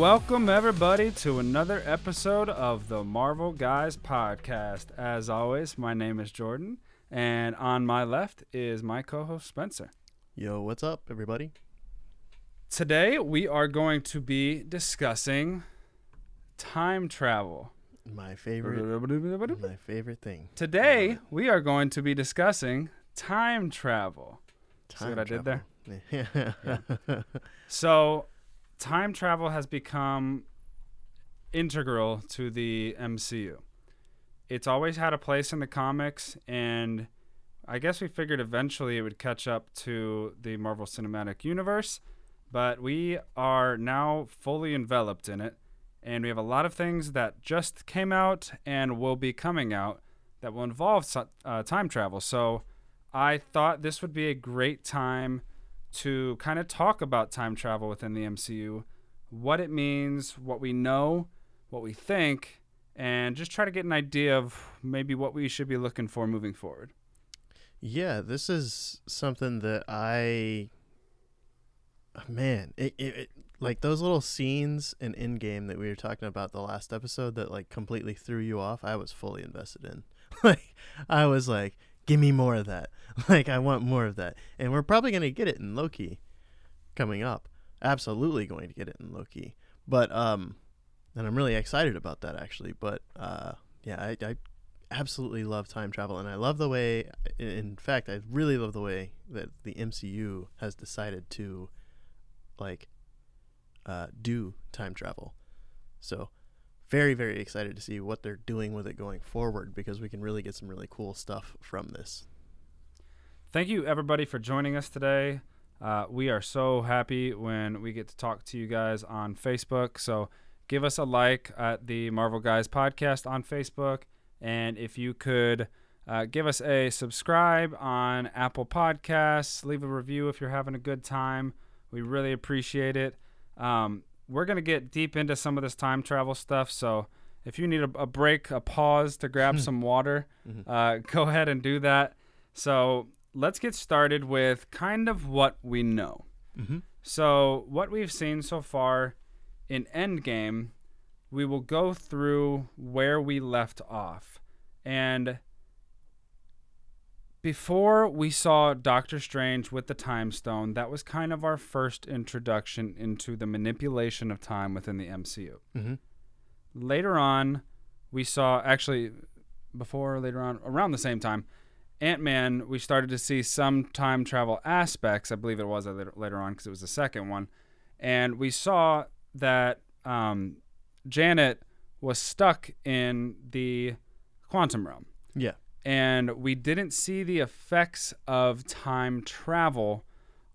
Welcome, everybody, to another episode of the Marvel Guys podcast. As always, my name is Jordan, and on my left is my co host, Spencer. Yo, what's up, everybody? Today, we are going to be discussing time travel. My favorite, my favorite thing. Today, we are going to be discussing time travel. See Time what I did there? there? So, time travel has become integral to the MCU. It's always had a place in the comics, and I guess we figured eventually it would catch up to the Marvel Cinematic Universe, but we are now fully enveloped in it, and we have a lot of things that just came out and will be coming out that will involve uh, time travel. So, I thought this would be a great time to kind of talk about time travel within the MCU, what it means, what we know, what we think, and just try to get an idea of maybe what we should be looking for moving forward. yeah, this is something that I, man, it, it, it like those little scenes in Endgame that we were talking about the last episode that like completely threw you off. I was fully invested in. Like, I was like, give me more of that. Like, I want more of that, and we're probably gonna get it in Loki coming up. Absolutely going to get it in Loki, but um, and I'm really excited about that actually. But uh, yeah, I, I absolutely love time travel, and I love the way. In fact, I really love the way that the MCU has decided to, like, uh, do time travel. So, very very excited to see what they're doing with it going forward because we can really get some really cool stuff from this. Thank you, everybody, for joining us today. Uh, we are so happy when we get to talk to you guys on Facebook. So give us a like at the Marvel Guys podcast on Facebook. And if you could uh, give us a subscribe on Apple Podcasts, leave a review if you're having a good time. We really appreciate it. Um, we're going to get deep into some of this time travel stuff. So if you need a, a break, a pause to grab some water, uh, go ahead and do that. So let's get started with kind of what we know. Mm-hmm. So, what we've seen so far in Endgame, we will go through where we left off. And before we saw Doctor Strange with the Time Stone, that was kind of our first introduction into the manipulation of time within the MCU. Mm-hmm. Later on, we saw actually before later on around the same time Ant Man, we started to see some time travel aspects. I believe it was later, later on because it was the second one. And we saw that um, Janet was stuck in the quantum realm. Yeah. And we didn't see the effects of time travel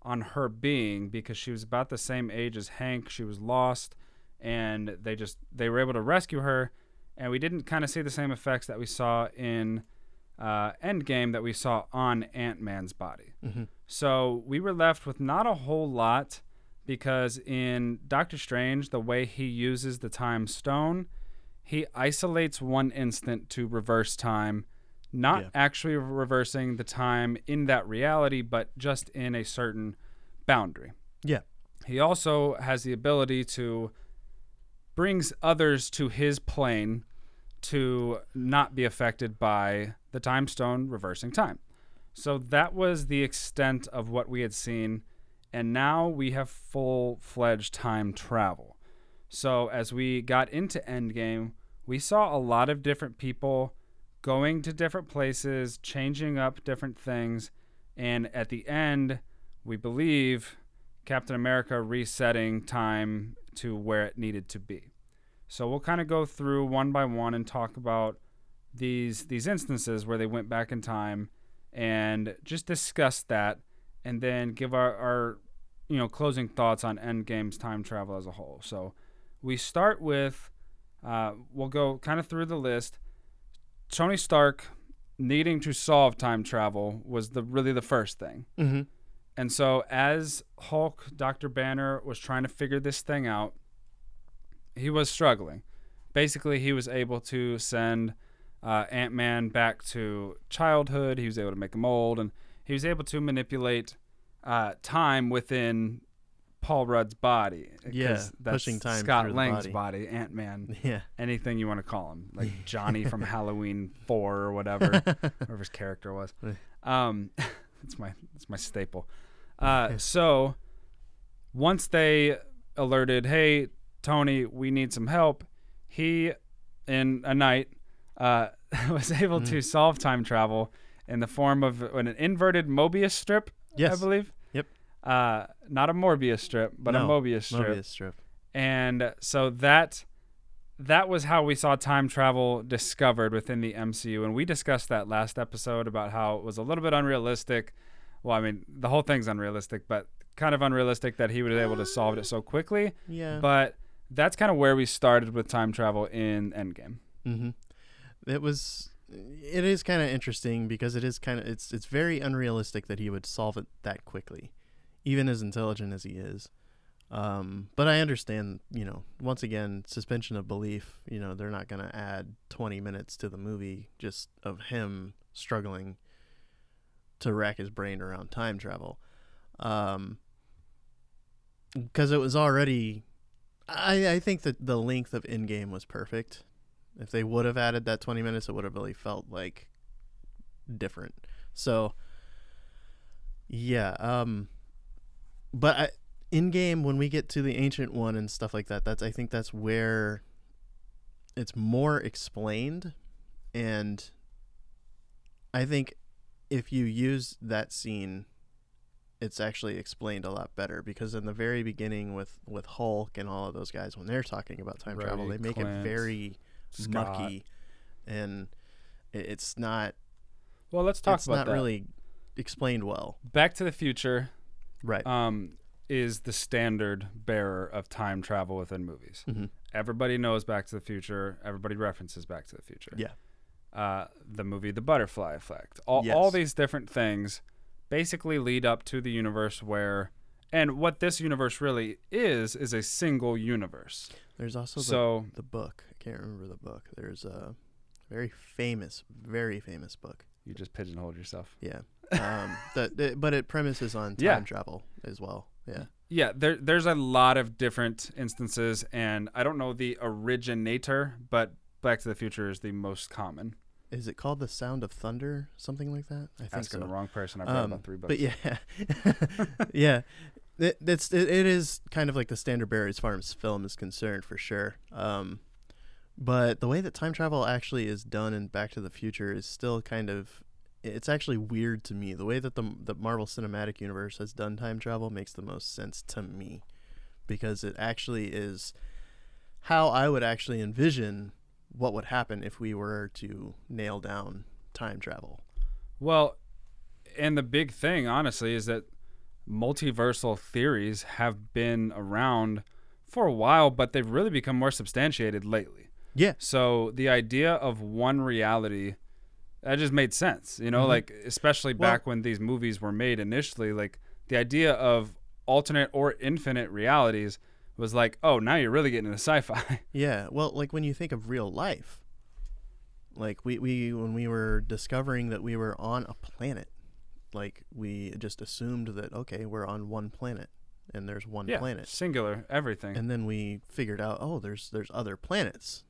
on her being because she was about the same age as Hank. She was lost and they just they were able to rescue her and we didn't kind of see the same effects that we saw in uh, Endgame that we saw on Ant Man's body. Mm-hmm. So we were left with not a whole lot because in Doctor Strange, the way he uses the time stone, he isolates one instant to reverse time, not Yeah. actually reversing the time in that reality, but just in a certain boundary. Yeah. He also has the ability to brings others to his plane to not be affected by the time stone reversing time. So that was the extent of what we had seen and now we have full-fledged time travel. So as we got into Endgame, we saw a lot of different people going to different places, changing up different things, and at the end, we believe Captain America resetting time to where it needed to be. So we'll kind of go through one by one and talk about these these instances where they went back in time and just discuss that and then give our, our you know closing thoughts on Endgame's time travel as a whole. So we start with uh, we'll go kind of through the list. Tony Stark needing to solve time travel was the really the first thing. Mm-hmm. And so, as Hulk, Dr. Banner was trying to figure this thing out, he was struggling. Basically, he was able to send uh, Ant Man back to childhood. He was able to make him old, and he was able to manipulate uh, time within Paul Rudd's body. Yeah, that's pushing time Scott through the Lang's body. body, Ant Man, Yeah. anything you want to call him, like Johnny from Halloween Four or whatever, whatever his character was. Um, that's my that's my staple. Uh, so once they alerted, hey Tony, we need some help, he in a night uh, was able Mm. to solve time travel in the form of an inverted Mobius strip, Yes. I believe. Uh, not a Morbius strip, but No, a Mobius strip. Mobius strip. And so that that was how we saw time travel discovered within the MCU. And we discussed that last episode about how it was a little bit unrealistic. Well, I mean, the whole thing's unrealistic, but kind of unrealistic that he was able to solve it so quickly. Yeah. But that's kind of where we started with time travel in Endgame. Mm-hmm. It was. It is kind of interesting because it is kind of it's it's very unrealistic that he would solve it that quickly, even as intelligent as he is. Um, but I understand, you know, once again, suspension of belief. You know, they're not going to add 20 minutes to the movie just of him struggling to rack his brain around time travel. Um, because it was already I, I think that the length of Endgame was perfect. If they would have added that 20 minutes, it would have really felt like different. So, yeah. Um, but I, in game, when we get to the Ancient One and stuff like that, that's I think that's where it's more explained, and I think if you use that scene it's actually explained a lot better because in the very beginning with with Hulk and all of those guys when they're talking about time travel they make Clint, it very Scott. mucky and it's not Well, let's talk it's about not that. really explained well Back to the Future right um, is the standard bearer of time travel within movies. Mhm. Everybody knows Back to the Future. Everybody references Back to the Future. yeah uh, the movie The Butterfly Effect. All, all these different things basically lead up to the universe where, and what this universe really is, is a single universe. there's also the, So, the book I can't remember the book there's a very famous very famous book you just pigeonholed yourself. yeah um that but it premises on time Yeah. travel as well yeah Yeah, there, there's a lot of different instances, and I don't know the originator, but Back to the Future is the most common. is it called the sound of thunder something like that i think Asking so the wrong person. I've read Um, about three books. But yeah, yeah, it, it's it, it is kind of like the standard bearer as far as film is concerned for sure. Um, but the way that time travel actually is done in Back to the Future is still kind of it's actually weird to me. The way that the the Marvel Cinematic Universe has done time travel makes the most sense to me because it actually is how I would actually envision what would happen if we were to nail down time travel. Well, and the big thing, honestly, is that multiversal theories have been around for a while, but they've really become more substantiated lately. Yeah. So the idea of one reality, that just made sense. You know, Mhm. like especially Well- back when these movies were made initially, like the idea of alternate or infinite realities was like, oh, now you're really getting into sci-fi. Yeah, well, like when you think of real life, like we, we when we were discovering that we were on a planet, like we just assumed that okay, we're on one planet and there's one yeah, planet. singular, everything. And then we figured out, oh, there's there's other planets.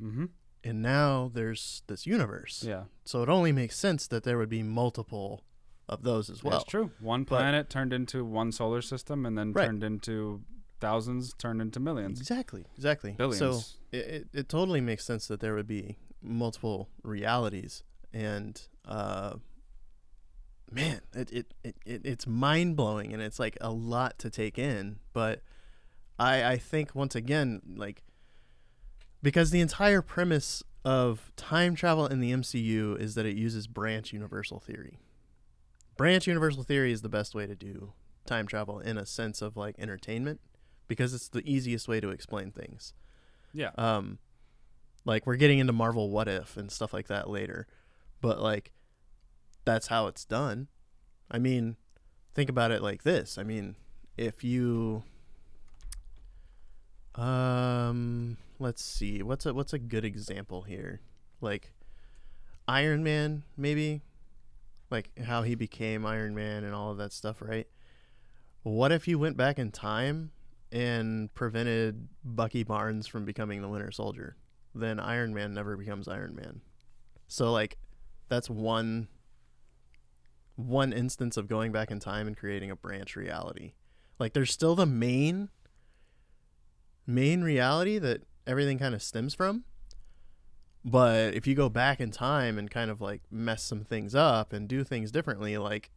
mm-hmm. And now there's this universe. Yeah, So it only makes sense that there would be multiple of those as well. that's true. One but- planet turned into one solar system, and then Right. turned into thousands, turned into millions, Exactly. Exactly. billions. So it, it, it totally makes sense that there would be multiple realities and uh man it, it, it, it it's mind-blowing and it's like a lot to take in but i i think once again like because the entire premise of time travel in the mcu is that it uses branch universal theory. Branch universal theory is the best way to do time travel in a sense of like entertainment because it's the easiest way to explain things. Yeah, um like we're getting into marvel what if and stuff like that later but like that's how it's done. I mean think about it like this. I mean if you um let's see what's a what's a good example here like iron man maybe like how he became iron man and all of that stuff right what if you went back in time and prevented Bucky Barnes from becoming the Winter Soldier? Then Iron Man never becomes Iron Man. So like that's one one instance of going back in time and creating a branch reality. Like there's still the main main reality that everything kind of stems from. But if you go back in time and kind of like mess some things up and do things differently, like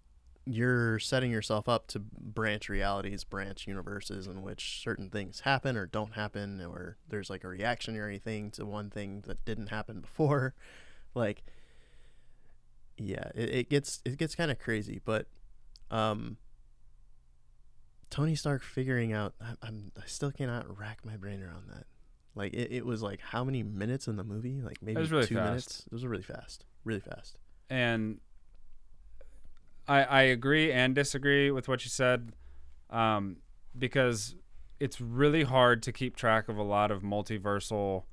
you're setting yourself up to branch realities, branch universes in which certain things happen or don't happen, or there's like a reactionary thing to one thing that didn't happen before. Like, yeah, it, it gets it gets kind of crazy, but um, Tony Stark figuring out, I, I'm I still cannot rack my brain around that. Like it, it was like how many minutes in the movie? Like maybe was really two fast. minutes. It was really fast, really fast. and I I agree and disagree with what you said, um, because it's really hard to keep track of a lot of multiversal,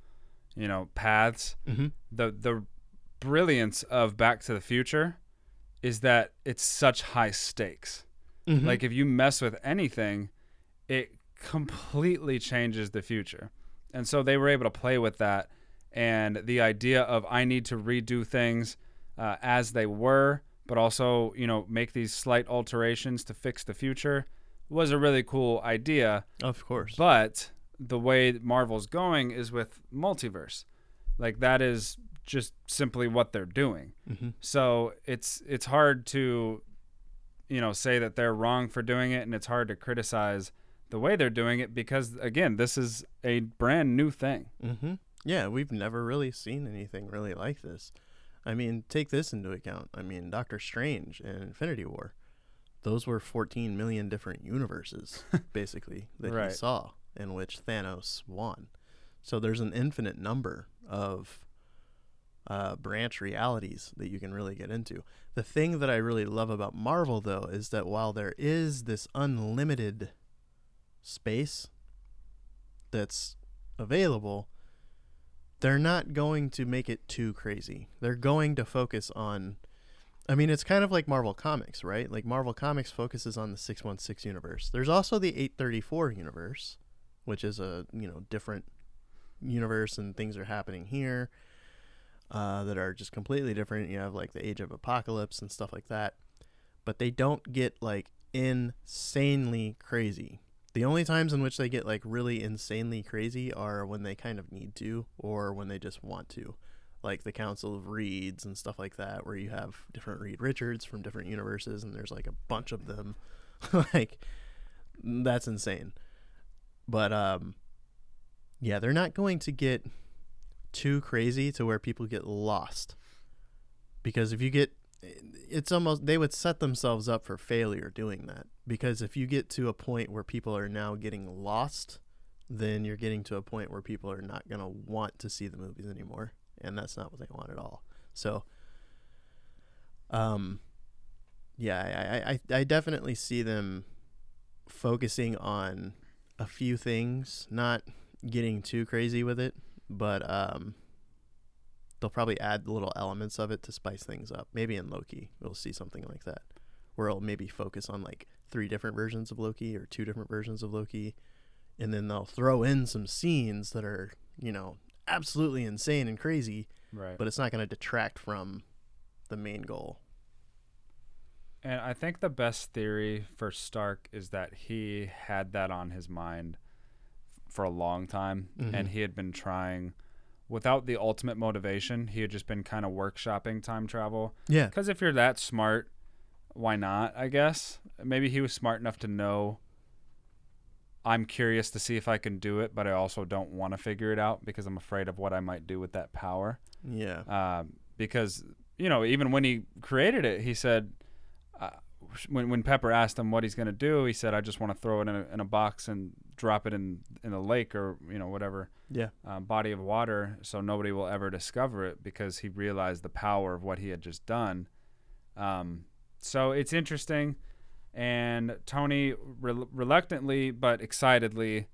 you know, paths. Mm-hmm. The the brilliance of Back to the Future is that it's such high stakes. Mm-hmm. Like if you mess with anything, it completely changes the future. And so they were able to play with that and the idea of I need to redo things uh, as they were, but also, you know, make these slight alterations to fix the future was a really cool idea. of course. But the way Marvel's going is with multiverse. Like that is just simply what they're doing. mm-hmm. So it's it's hard to, you know, say that they're wrong for doing it, and it's hard to criticize the way they're doing it because again, this is a brand new thing. Mm-hmm. Yeah, we've never really seen anything really like this. I mean, take this into account. I mean, Doctor Strange and Infinity War, those were 14 million different universes, basically, that Right. he saw, in which Thanos won. So there's an infinite number of uh, branch realities that you can really get into. The thing that I really love about Marvel, though, is that while there is this unlimited space that's available, they're not going to make it too crazy. They're going to focus on. I mean, it's kind of like Marvel Comics, right? Like Marvel Comics focuses on the 616 universe. There's also the 834 universe, which is a, you know, different universe and things are happening here uh, that are just completely different. You have like the Age of Apocalypse and stuff like that. But they don't get like insanely crazy. The only times in which they get like really insanely crazy are when they kind of need to or when they just want to. Like the Council of Reeds and stuff like that, where you have different Reed Richards from different universes and there's like a bunch of them. like, that's insane. But, um, yeah, they're not going to get too crazy to where people get lost. Because if you get it's almost they would set themselves up for failure doing that. Because if you get to a point where people are now getting lost then you're getting to a point where people are not going to want to see the movies anymore. And that's not what they want at all. So um yeah i i, I definitely see them focusing on a few things not getting too crazy with it but um they'll probably add little elements of it to spice things up. Maybe in Loki, we'll see something like that, where it'll maybe focus on like three different versions of Loki or two different versions of Loki, and then they'll throw in some scenes that are, you know, absolutely insane and crazy, Right. but it's not going to detract from the main goal. And I think the best theory for Stark is that he had that on his mind for a long time, Mhm. and he had been trying, without the ultimate motivation, he had just been kind of workshopping time travel. Yeah. Because if you're that smart, why not? I guess maybe he was smart enough to know. I'm curious to see if I can do it, but I also don't want to figure it out because I'm afraid of what I might do with that power Yeah. um, because you know even when he created it, he said uh, when when Pepper asked him what he's going to do, he said, "I just want to throw it in a, in a box and drop it in in a lake or you know whatever Yeah. uh, body of water, so nobody will ever discover it because he realized the power of what he had just done." Um, so it's interesting, and Tony rel reluctantly but excitedly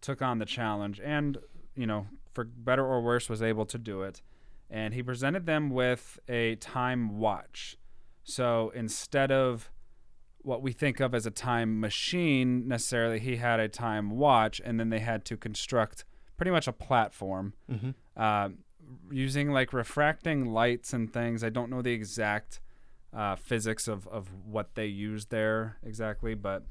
took on the challenge, and you know for better or worse was able to do it and he presented them with a time watch. So instead of what we think of as a time machine necessarily. He had a time watch, and then they had to construct pretty much a platform Mm-hmm. uh, using like refracting lights and things. I don't know the exact uh, physics of, of what they used there exactly, but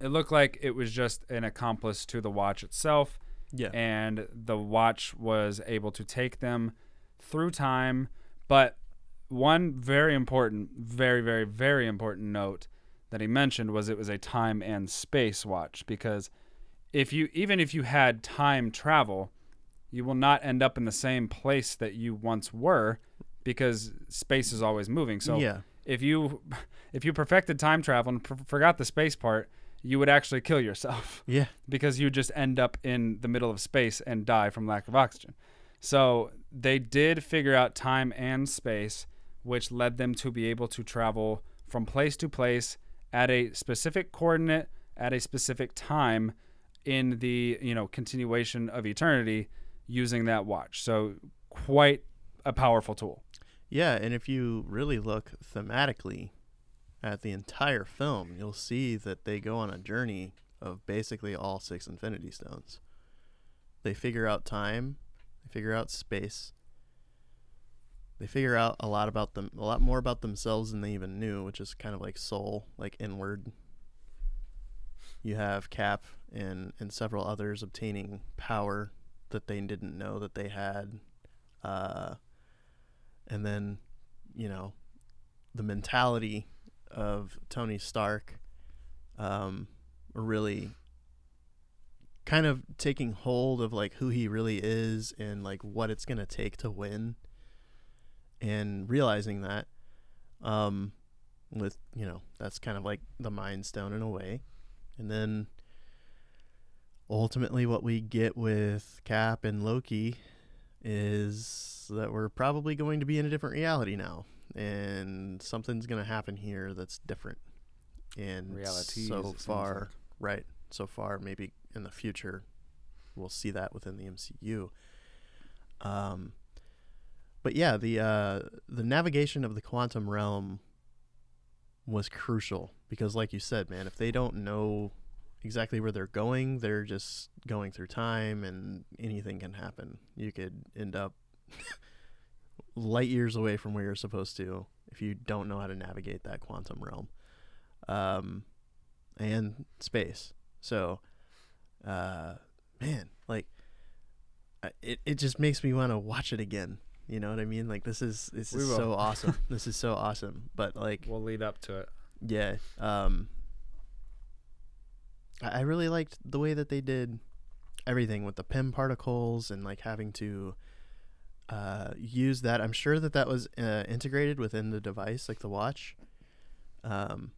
it looked like it was just an accomplice to the watch itself Yeah. and the watch was able to take them through time. But one very important, very, very, very important note that he mentioned was it was a time and space watch because if you even if you had time travel, you will not end up in the same place that you once were because space is always moving. So yeah. if you if you perfected time travel and f- forgot the space part, you would actually kill yourself Yeah. because you just end up in the middle of space and die from lack of oxygen. So they did figure out time and space, which led them to be able to travel from place to place at a specific coordinate at a specific time in the you know continuation of eternity using that watch. So quite a powerful tool. Yeah, and if you really look thematically at the entire film, you'll see that they go on a journey of basically all six Infinity Stones. They figure out time, they figure out space. They figure out a lot about them, a lot more about themselves than they even knew, which is kind of like soul, like inward. You have Cap and and several others obtaining power that they didn't know that they had. Uh, and then you know the mentality of Tony Stark um really kind of taking hold of like who he really is and like what it's going to take to win and realizing that um with you know that's kind of like the mind stone in a way. And then ultimately what we get with Cap and Loki is that we're probably going to be in a different reality now. And something's going to happen here that's different. And Realities, so far like. right so far maybe in the future we'll see that within the MCU um but yeah the uh the navigation of the quantum realm was crucial because like you said man if they don't know exactly where they're going they're just going through time and anything can happen. You could end up light years away from where you're supposed to if you don't know how to navigate that quantum realm. Um and space. So uh man like it, it just makes me want to watch it again you know what i mean like this is this We is will. so awesome this is so awesome but like We'll lead up to it. yeah. Um I really liked the way that they did everything with the Pym particles and like having to uh, use that. I'm sure that that was uh, integrated within the device, like the watch. Um,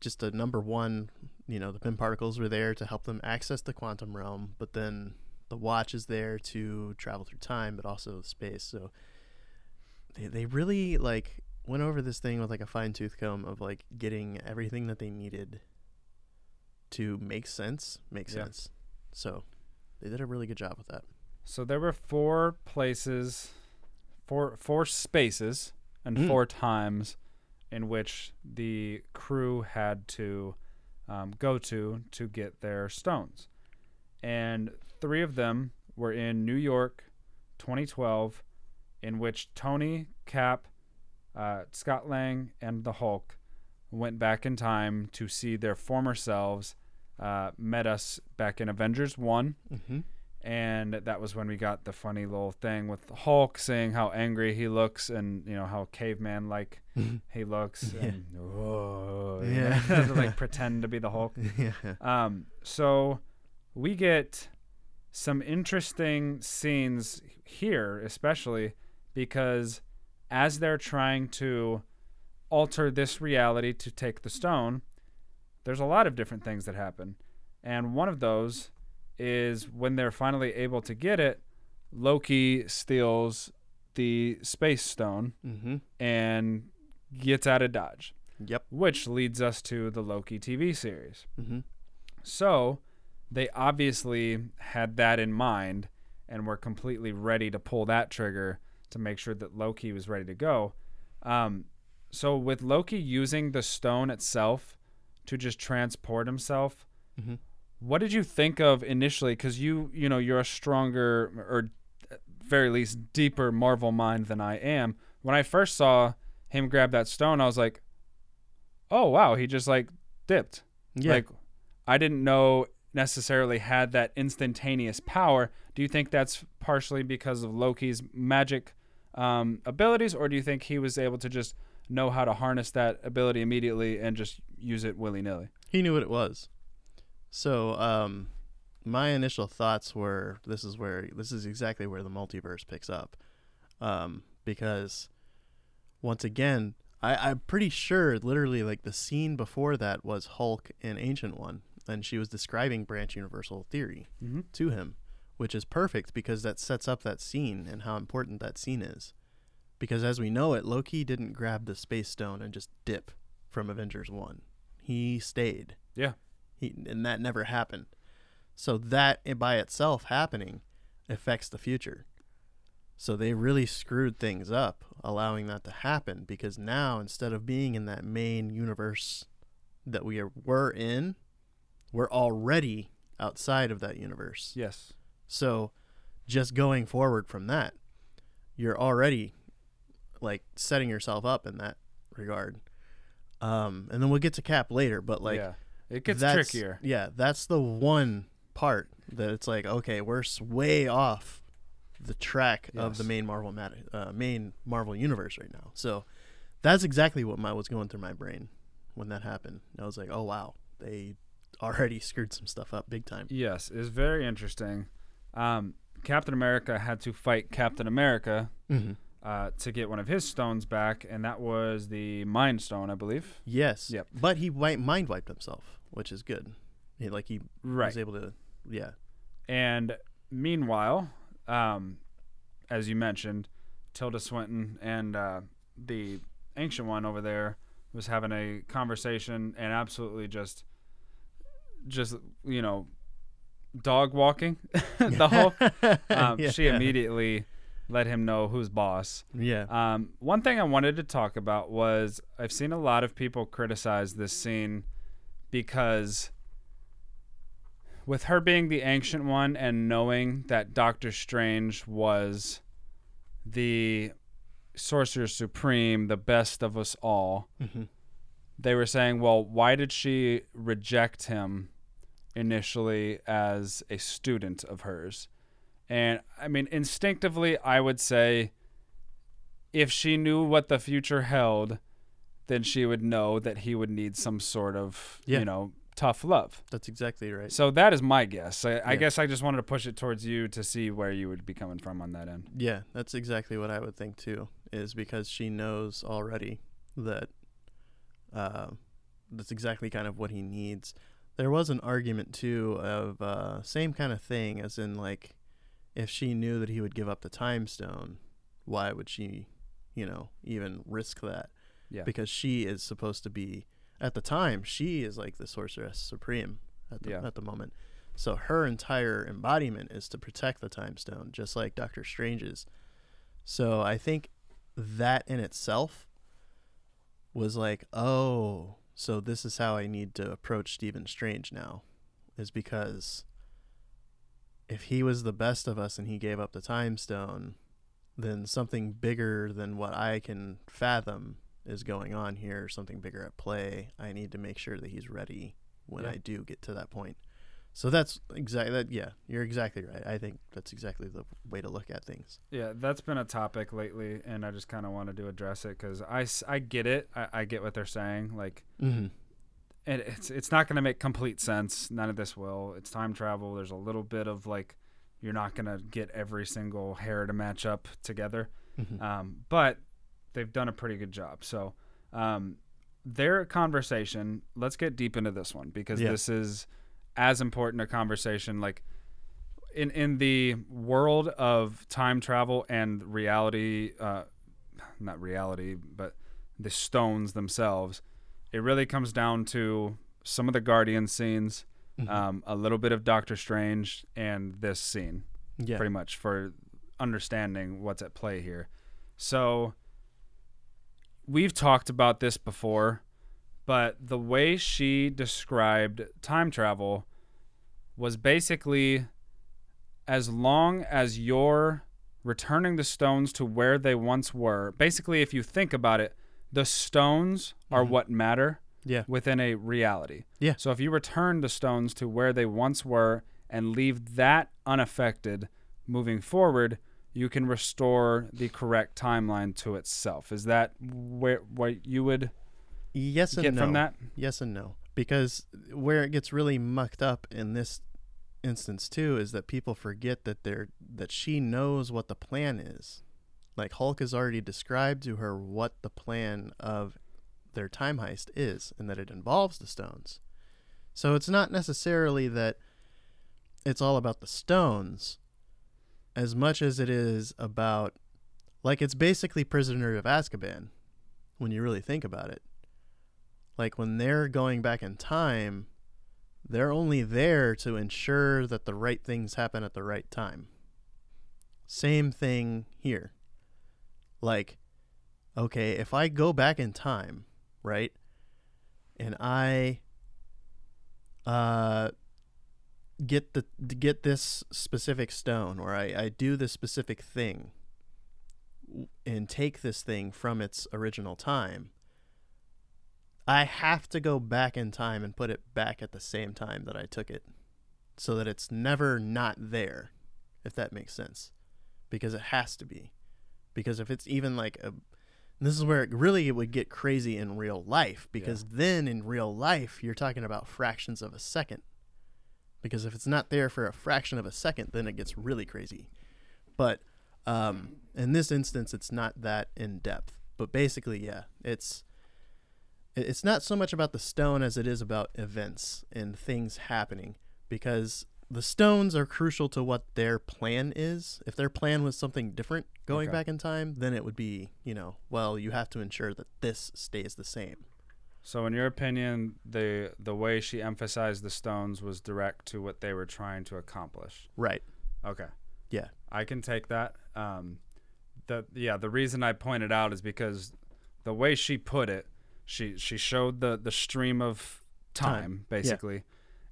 just a number one, you know, the Pym particles were there to help them access the quantum realm, but then the watch is there to travel through time, but also space. So they they really like went over this thing with like a fine tooth comb of like getting everything that they needed to make sense, make Yeah. sense. So they did a really good job with that. So there were four places, four four spaces, and Mm. four times in which the crew had to um, go to to get their stones, and three of them were in New York, 2012, in which Tony, Cap, uh, Scott Lang, and the Hulk went back in time to see their former selves. Uh, met us back in Avengers One Mm-hmm. and that was when we got the funny little thing with Hulk saying how angry he looks and you know how caveman like he looks Yeah. and "Whoa," Yeah. to, like pretend to be the Hulk. yeah. Um, so we get some interesting scenes here, especially because as they're trying to alter this reality to take the stone, there's a lot of different things that happen. And one of those is when they're finally able to get it, Loki steals the space stone Mm-hmm. and gets out of Dodge, Yep. which leads us to the Loki TV series. Mm-hmm. So they obviously had that in mind and were completely ready to pull that trigger to make sure that Loki was ready to go. Um, So with Loki using the stone itself to just transport himself, Mhm. what did you think of initially? Because you, you know, you're a stronger or very least deeper Marvel mind than I am. When I first saw him grab that stone, I was like, "Oh wow!" He just like dipped. Yeah. Like I didn't know necessarily had that instantaneous power. Do you think that's partially because of Loki's magic um, abilities, or do you think he was able to just know how to harness that ability immediately and just use it willy nilly? he knew what it was. So, um, my initial thoughts were this is where this is exactly where the multiverse picks up, um, because once again, I, I'm pretty sure literally like the scene before that was Hulk in Ancient One, and she was describing branch universal theory Mm-hmm. to him, which is perfect because that sets up that scene and how important that scene is. Because as we know it, Loki didn't grab the space stone and just dip from Avengers 1. He stayed. Yeah. He and that never happened. So that by itself happening affects the future. So they really screwed things up allowing that to happen because now instead of being in that main universe that we are, were in, we're already outside of that universe. Yes. So just going forward from that, you're already like setting yourself up in that regard. Um, and then we'll get to Cap later, but like yeah, it gets trickier. Yeah, that's the one part that it's like, okay, we're way off the track of the main Marvel mat- uh, main Marvel universe right now. So that's exactly what my was going through my brain when that happened. I was like, oh wow, they already screwed some stuff up big time. Yes, it's very interesting. Um, Captain America had to fight Captain America Mm-hmm. uh, to get one of his stones back, and that was the Mind Stone, I believe. Yes. Yep. But he wi- mind wiped himself, which is good. He like he Right. was able to. Yeah. And meanwhile, um, as you mentioned, Tilda Swinton and uh, the ancient one over there was having a conversation and absolutely just, just you know, dog walking the Hulk. Um, She immediately let him know who's boss. Yeah. Um, one thing I wanted to talk about was I've seen a lot of people criticize this scene because with her being the ancient one and knowing that Doctor Strange was the sorcerer supreme, the best of us all, hmm they were saying, well, why did she reject him initially as a student of hers? And I mean, instinctively, I would say if she knew what the future held, then she would know that he would need some sort of, Yeah. you know, tough love. That's exactly right. So that is my guess. I, I guess I just wanted to push it towards you to see where you would be coming from on that end. Yeah, that's exactly what I would think too. Is because she knows already that uh, that's exactly kind of what he needs. There was an argument too of uh, same kind of thing, as in like if she knew that he would give up the time stone, why would she, you know, even risk that? Yeah. Because she is supposed to be at the time she is like the sorceress supreme at the Yeah. at the moment. So her entire embodiment is to protect the time stone, just like Doctor Strange's. So I think that in itself was like, oh, so this is how I need to approach Stephen Strange now, is because if he was the best of us and he gave up the time stone, then something bigger than what I can fathom is going on here, something bigger at play. I need to make sure that he's ready when Yeah. I do get to that point. So that's exactly that. Yeah, you're exactly right. I think that's exactly the way to look at things. Yeah, that's been a topic lately, and I just kind of wanted to address it because I, I get it. I, I get what they're saying. Like, Mm-hmm. and it's it's not going to make complete sense. None of this will. It's time travel. There's a little bit of like, you're not going to get every single hair to match up together. Mm-hmm. Um, but they've done a pretty good job. So, um, their conversation. Let's get deep into this one because Yeah. this is as important a conversation. Like in in the world of time travel and reality, uh, not reality, but the stones themselves. It really comes down to some of the Guardian scenes, Mhm. um, a little bit of Doctor Strange, and this scene yeah. pretty much for understanding what's at play here. So we've talked about this before, but the way she described time travel was basically as long as you're returning the stones to where they once were. Basically, if you think about it, the stones are Mhm. what matter Yeah. within a reality. Yeah. So if you return the stones to where they once were and leave that unaffected moving forward, you can restore the correct timeline to itself. Is that where what you would Yes and no. from that? Yes and no. Because where it gets really mucked up in this instance too is that people forget that they're that she knows what the plan is. Like Hulk has already described to her what the plan of their time heist is and that it involves the stones. So it's not necessarily that it's all about the stones as much as it is about like it's basically prisoner of Azkaban when you really think about it like when they're going back in time, they're only there to ensure that the right things happen at the right time. Same thing here. Like, okay, if I go back in time, right, and I uh get the get this specific stone or I, I do this specific thing and take this thing from its original time I have to go back in time and put it back at the same time that I took it so that it's never not there, if that makes sense. Because it has to be. Because if it's even like a. This is where it really would get crazy in real life. Because then in real life, you're talking about fractions of a second. Because if it's not there for a fraction of a second, then it gets really crazy. But um, in this instance, it's not that in depth. But basically, yeah, it's it- it's not so much about the stone as it is about events and things happening because the stones are crucial to what their plan is. If their plan was something different going Okay. back in time, then it would be, you know, well, you have to ensure that this stays the same. So in your opinion, the the way she emphasized the stones was direct to what they were trying to accomplish. Right. Okay. Yeah. I can take that. Um, the yeah, the reason I pointed out is because the way she put it, she she showed the the stream of time, Time. basically,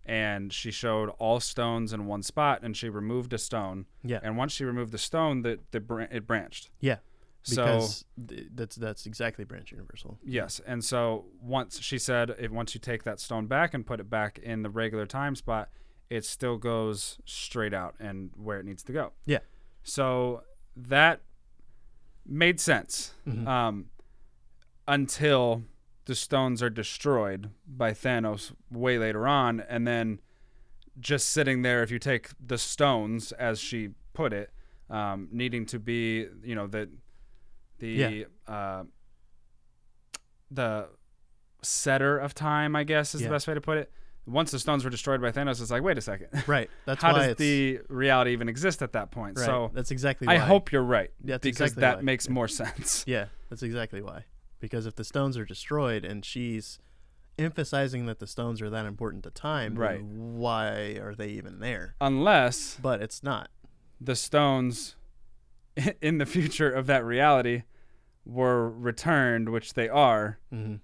and she showed all stones in one spot, and she removed a stone, Yeah. and once she removed the stone, the the bran- it branched. Yeah. So th- that's that's exactly branch universal. Yes, and so once she said, if once you take that stone back and put it back in the regular time spot, it still goes straight out and where it needs to go. Yeah. So that made sense Mhm. um, until the stones are destroyed by Thanos way later on, and then just sitting there. If you take the stones, as she put it, um, needing to be, you know, the the Yeah. uh, the setter of time, I guess is Yeah. the best way to put it. Once the stones were destroyed by Thanos, it's like, wait a second. Right. That's How why does it's the reality even exist at that point? right. So that's exactly why. I hope you're right That's because exactly that why. makes Yeah. more sense. Yeah, that's exactly why. Because if the stones are destroyed and she's emphasizing that the stones are that important to time, Right. why are they even there? Unless But it's not. the stones in the future of that reality were returned, which they are, hmm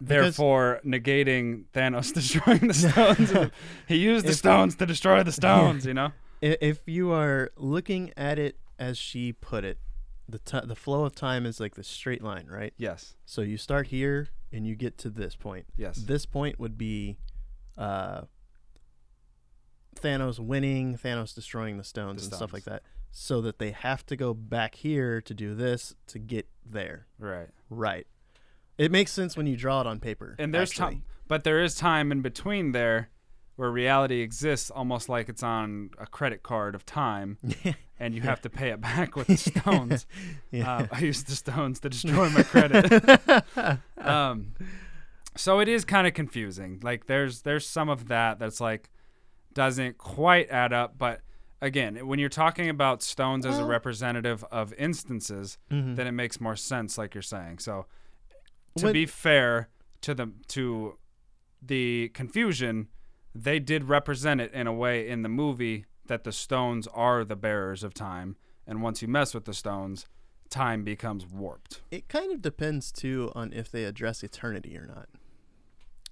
therefore negating Thanos destroying the stones. he used the stones to destroy the stones, you know? If you are looking at it as she put it, the ti the flow of time is like the straight line, right? Yes. So you start here and you get to this point. Yes. This point would be uh, Thanos winning, Thanos destroying the stones The and stuff like that. So that they have to go back here to do this to get there. Right. Right. It makes sense when you draw it on paper. And there's actually. time, but there is time in between there where reality exists almost like it's on a credit card of time and you have to pay it back with the stones. yeah. Uh, I used the stones to destroy my credit. um, so it is kind of confusing. Like there's there's some of that that's like doesn't quite add up. But again, when you're talking about stones as a representative of instances, Mhm. then it makes more sense, like you're saying. So to What- be fair to the to the confusion, they did represent it in a way in the movie that the stones are the bearers of time, and once you mess with the stones, time becomes warped. It kind of depends too on if they address eternity or not.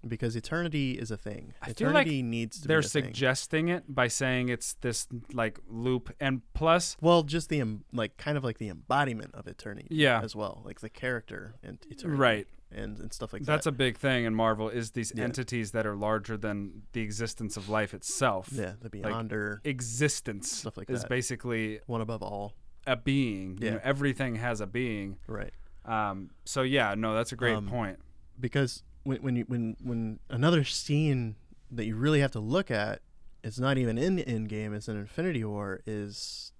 Because eternity is a thing. I feel like eternity needs to They're be a thing. suggesting it by saying it's this like loop, and plus, Well, just the like kind of like the embodiment of eternity yeah, as well, like the character and eternity, right. And and stuff like That's that. That's a big thing in Marvel is these Yeah. entities that are larger than the existence of life itself. yeah, the beyonder, Existence Stuff like is that. basically one above all. a being. You know, Yeah. everything has a being. Right. Um, so yeah, no, that's a great Um, point. because when when you when when another scene that you really have to look at, it's not even in the Endgame, it's in Infinity War, is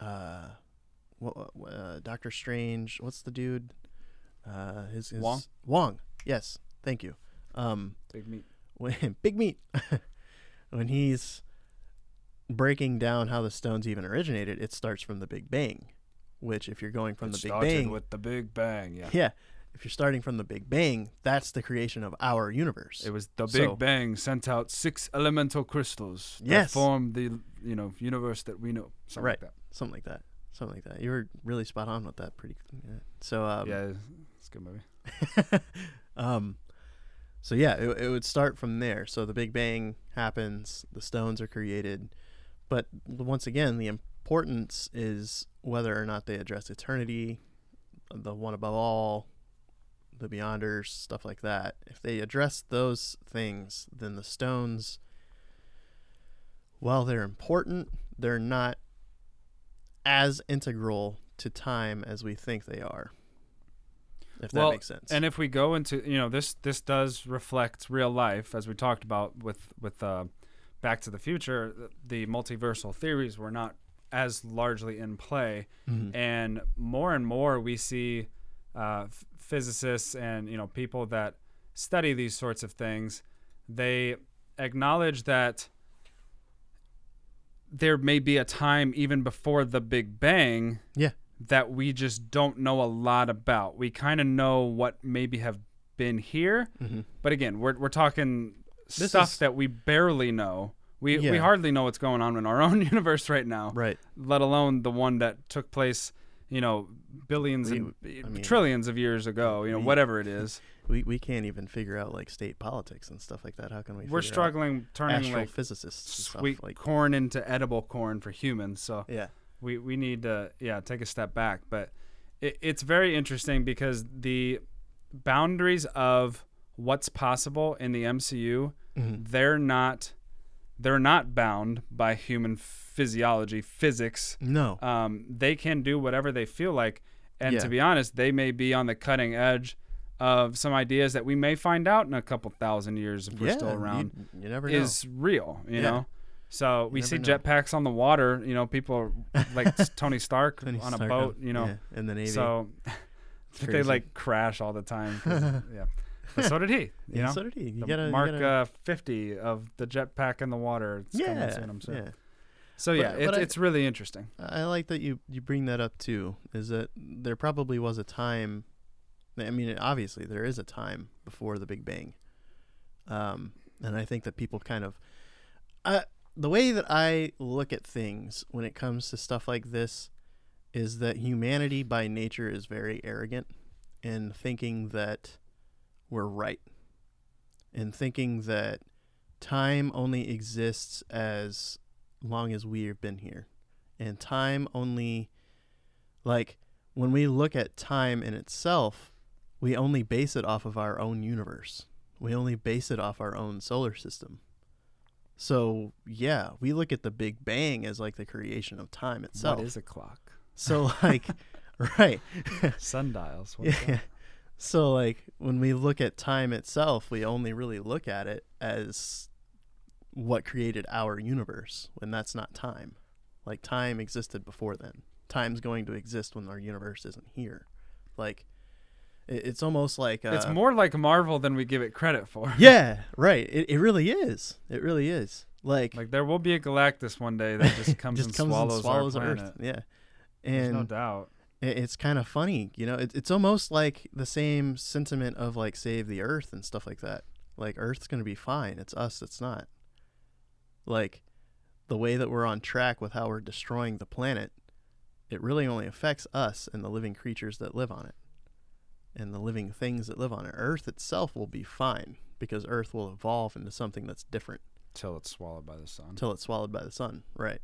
uh, what, uh Doctor Strange. What's the dude? Uh, his, his Wong? Wong. Yes, thank you. Um, Big meat. when Big Meat, when he's breaking down how the stones even originated, it starts from the Big Bang. Which, if you're going from It the Big Bang, with the Big Bang. Yeah. yeah, if you're starting from the Big Bang, that's the creation of our universe. It was the Big So- Bang sent out six elemental crystals that Yes. formed the you know universe that we know. Something Right. like something like that. Something like that. You were really spot on with that. Pretty. Yeah. So um, yeah, it's a good movie. um, so yeah, it, it would start from there. So the Big Bang happens, the stones are created, but once again, the importance is whether or not they address eternity, the one above all, the Beyonders, stuff like that. If they address those things, then the stones, while they're important, they're not as integral to time as we think they are. If that Well, makes sense. And if we go into you know this this does reflect real life as we talked about with with uh, Back to the Future. The multiversal theories were not as largely in play, Mhm. and more and more we see uh, f- physicists and you know people that study these sorts of things. They acknowledge that there may be a time even before the Big Bang Yeah. That we just don't know a lot about. We kind of know what maybe have been here, Mhm. but again, we're we're talking This stuff is- that we barely know. We we hardly know what's going on in our own universe right now, Right. let alone the one that took place, you know, billions We- and I mean, trillions of years ago, you know, we- whatever it is. We we can't even figure out like state politics and stuff like that. How can we? We're struggling turning like stuff sweet like corn into edible corn for humans. So yeah. We we need to yeah take a step back but it, it's very interesting because the boundaries of what's possible in the MCU Mhm. they're not they're not bound by human physiology physics No. um, they can do whatever they feel like and Yeah. to be honest they may be on the cutting edge of some ideas that we may find out in a couple thousand years if we're yeah, still around You, you never know. is real, you Yeah. know. So we see know. jetpacks on the water. You know, people are like Tony Stark Tony on a Stark boat. You know, yeah, in the navy. so they like crash all the time. yeah, but so did he. You yeah, know, so did he. You The gotta mark you gotta, uh, fifty of the jetpack in the water. It's yeah, soon, I'm sure. yeah. So But- yeah, but it's I- it's really interesting. I like that you you bring that up too. Is that there probably was a time. I mean, obviously there is a time before the Big Bang, um, and I think that people kind of, uh, the way that I look at things when it comes to stuff like this, is that humanity by nature is very arrogant, in thinking that we're right, and thinking that time only exists as long as we've been here. And time only like when we look at time in itself we only base it off of our own universe. We only base it off our own solar system so yeah we look at the big bang as like the creation of time itself. What is a clock? so like right. Sundials. Yeah. so like when we look at time itself we only really look at it as what created our universe when that's not time. Like time existed before then. Time's going to exist when our universe isn't here. Like it's almost like uh, It's more like Marvel than we give it credit for. yeah right. It, it really is. It really is. Like, Like there will be a Galactus one day that just comes just and comes swallows, and swallows our planet. earth. Yeah. There's and no doubt. it- it's kind of funny you know? It, it's almost like the same sentiment of like save the earth and stuff like that. Like earth's gonna be fine. It's us. That's not. Like the way that we're on track with how we're destroying the planet it really only affects us and the living creatures that live on it and the living things that live on. Earth itself will be fine because Earth will evolve into something that's different Till it's swallowed by the sun. until it's swallowed by the sun. Right.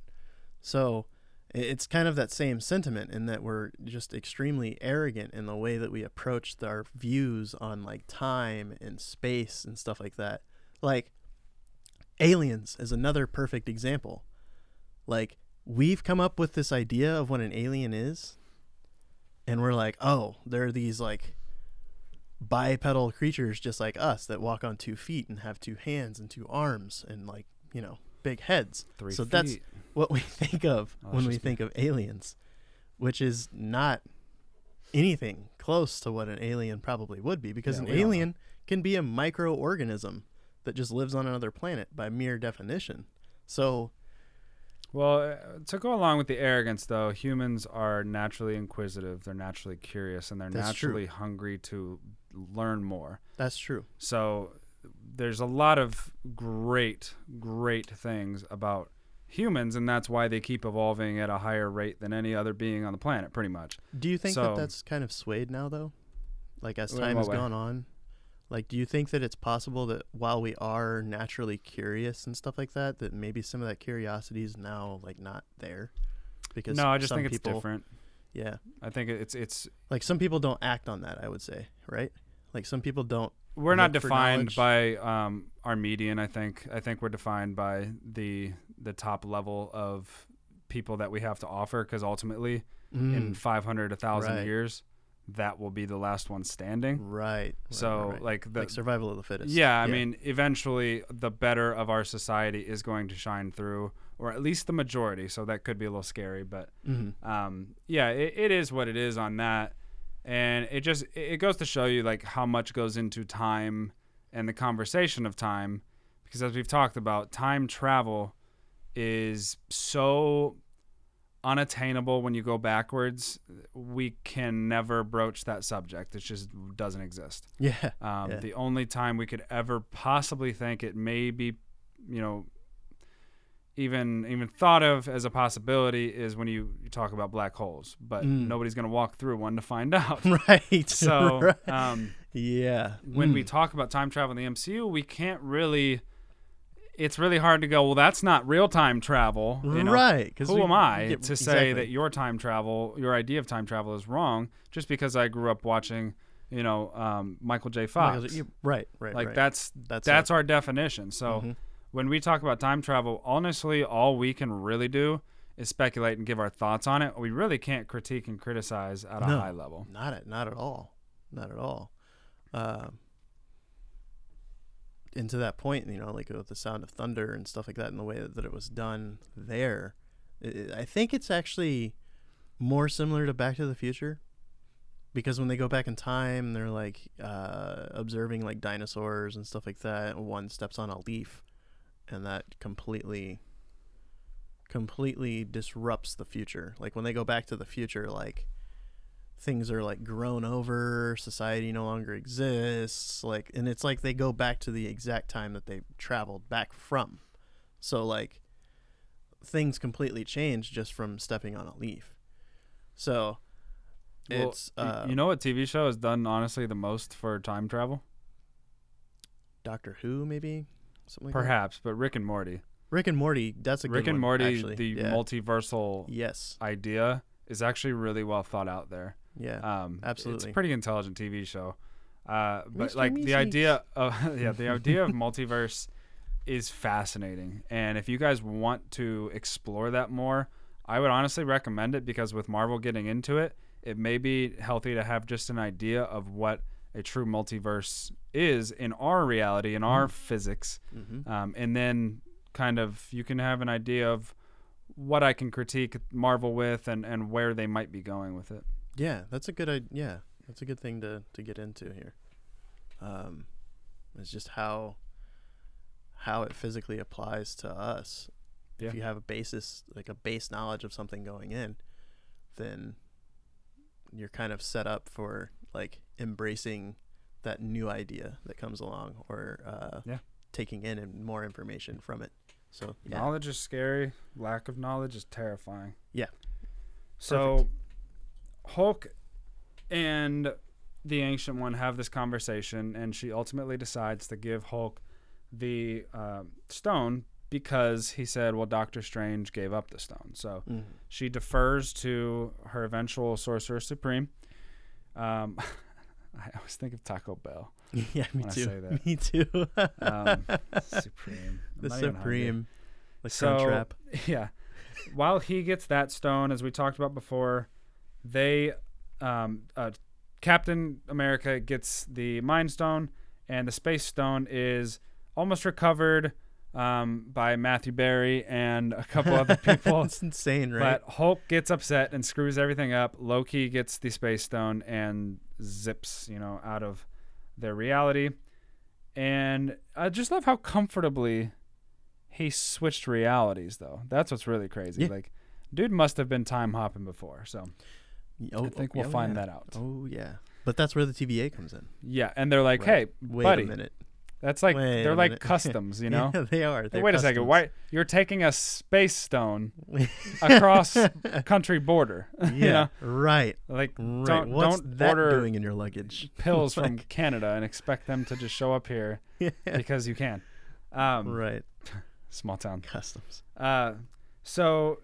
So it's kind of that same sentiment in that we're just extremely arrogant in the way that we approach our views on like time and space and stuff like that. Like aliens is another perfect example. Like we've come up with this idea of what an alien is and we're like, "Oh, they're these like bipedal creatures just like us that walk on two feet and have two hands and two arms and like, you know, big heads." Three so feet. that's what we think of Oh, when we think of aliens, which is not anything close to what an alien probably would be because Yeah, an we don't know. alien can be a microorganism that just lives on another planet by mere definition. So, Well, uh, to go along with the arrogance, though, humans are naturally inquisitive. They're naturally curious, and they're That's true. naturally hungry to learn more. that's true. So there's a lot of great, great things about humans, and that's why they keep evolving at a higher rate than any other being on the planet, pretty much. Do you think So- that that's kind of swayed now though? Like as time has way? gone on? Like do you think that it's possible that while we are naturally curious and stuff like that that maybe some of that curiosity is now like not there? Because no, I just some think it's people, different. Yeah. I think it's it's Like some people don't act on that, I would say, right? Like some people don't we're not defined by um, our median. I think I think we're defined by the the top level of people that we have to offer, because ultimately, in Mm, 500, 1,000 Right. years, that will be the last one standing. right, so, right, like the like survival of the fittest. Yeah, I mean, eventually the better of our society is going to shine through, or at least the majority. So that could be a little scary, but Mhm. um, yeah, it, it is what it is on that, and it just it goes to show you like how much goes into time and the conversation of time, because as we've talked about, time travel is so unattainable when you go backwards. We can never broach that subject. It just doesn't exist. yeah, Um, Yeah. The only time we could ever possibly think it may be, you know, even even thought of as a possibility is when you, you talk about black holes, but Mm. nobody's going to walk through one to find out. right. So right. um, yeah, when we Mm. talk about time travel in the MCU, we can't really. It's really hard to go. Well, that's not real time travel. You know? right, 'cause Who we am I get- to say exactly. that your time travel, your idea of time travel, is wrong just because I grew up watching, you know, um, Michael J. Fox? Michael- right, right, like right. that's That's that's, our definition. So Mhm. when we talk about time travel, honestly, all we can really do is speculate and give our thoughts on it. We really can't critique and criticize at a high level. Not at not at all, not at all. Um, and to that point, you know, like with the sound of thunder and stuff like that, and the way that it was done there, i I think it's actually more similar to Back to the Future, because when they go back in time, they're like uh, observing like dinosaurs and stuff like that. One steps on a leaf, and that completely, completely disrupts the future. Like when they go back to the future, like things are like grown over society no longer exists like and it's like they go back to the exact time that they traveled back from so like things completely change just from stepping on a leaf so Well, it's uh you know what TV show has done honestly the most for time travel? doctor who maybe something like that? Perhaps, but Rick and Morty. rick and morty that's a good Rick and one, Morty, actually. the yeah. multiversal yes idea is actually really well thought out there. Yeah Um, Absolutely. it's a pretty intelligent TV show. Uh, but Mr. like the idea of yeah, the idea of multiverse is fascinating. And if you guys want to explore that more, I would honestly recommend it because with Marvel getting into it, it may be healthy to have just an idea of what a true multiverse is in our reality, in our physics, hmm um, and then kind of you can have an idea of what I can critique Marvel with and, and where they might be going with it. Yeah, that's a good idea. Yeah, that's a good thing to to get into here. Um, it's just how how it physically applies to us. Yeah. If you have a basis, like a base knowledge of something going in, then you're kind of set up for like embracing that new idea that comes along, or uh, Yeah. taking in and more information from it. So yeah, Knowledge is scary. Lack of knowledge is terrifying. Yeah. So Hulk and the Ancient One have this conversation, and she ultimately decides to give Hulk the uh, stone because he said, "Well, Doctor Strange gave up the stone." So Mhm. she defers to her eventual Sorcerer Supreme. Um, I always think of Taco Bell. yeah, me too. that. Me too. Um, Supreme. I'm the not even hungry. Supreme. The So- Crunchwrap. Yeah. While he gets that stone, as we talked about before, they, um, uh, Captain America gets the Mind Stone, and the Space Stone is almost recovered um, by Matthew Barry and a couple other people. It's insane, right? But Hulk gets upset and screws everything up. Loki gets the Space Stone and zips, you know, out of their reality. And I just love how comfortably he switched realities, though. That's what's really crazy. Yeah. Like, dude must have been time hopping before. So oh, I think we'll oh, find yeah. that out. Oh yeah, but that's where the TVA comes in. Yeah, and they're like, Right. "Hey, Wait buddy, a minute. that's like Wait they're like minute." customs, you know." Yeah, they are. Hey, They're wait a second. Why you're taking a space stone across country border? yeah, you know, right. like Right. don't What's don't that order doing in your luggage? pills from Canada and expect them to just show up here Yeah. because you can. Um, right. Small town. Customs. Uh, so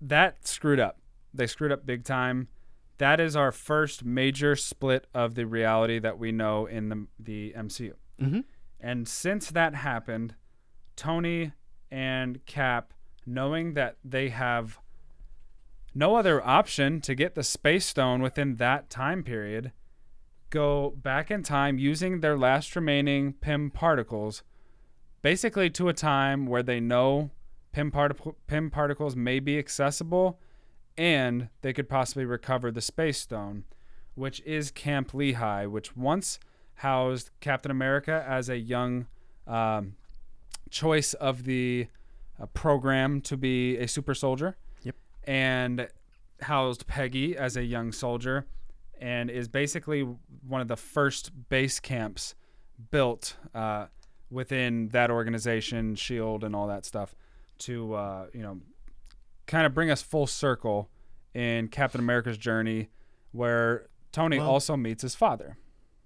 that screwed up. They screwed up big time. That is our first major split of the reality that we know in the the MCU. Mm-hmm. And since that happened, Tony and Cap, knowing that they have no other option to get the Space Stone within that time period, go back in time using their last remaining Pym particles, basically to a time where they know Pym, partic- Pym particles may be accessible and they could possibly recover the Space Stone, which is Camp Lehigh, which once housed Captain America as a young um, choice of the uh, program to be a super soldier. Yep. And housed Peggy as a young soldier and is basically one of the first base camps built uh, within that organization, Shield, and all that stuff to, uh, you know, kind of bring us full circle in Captain America's journey where Tony Well- also meets his father.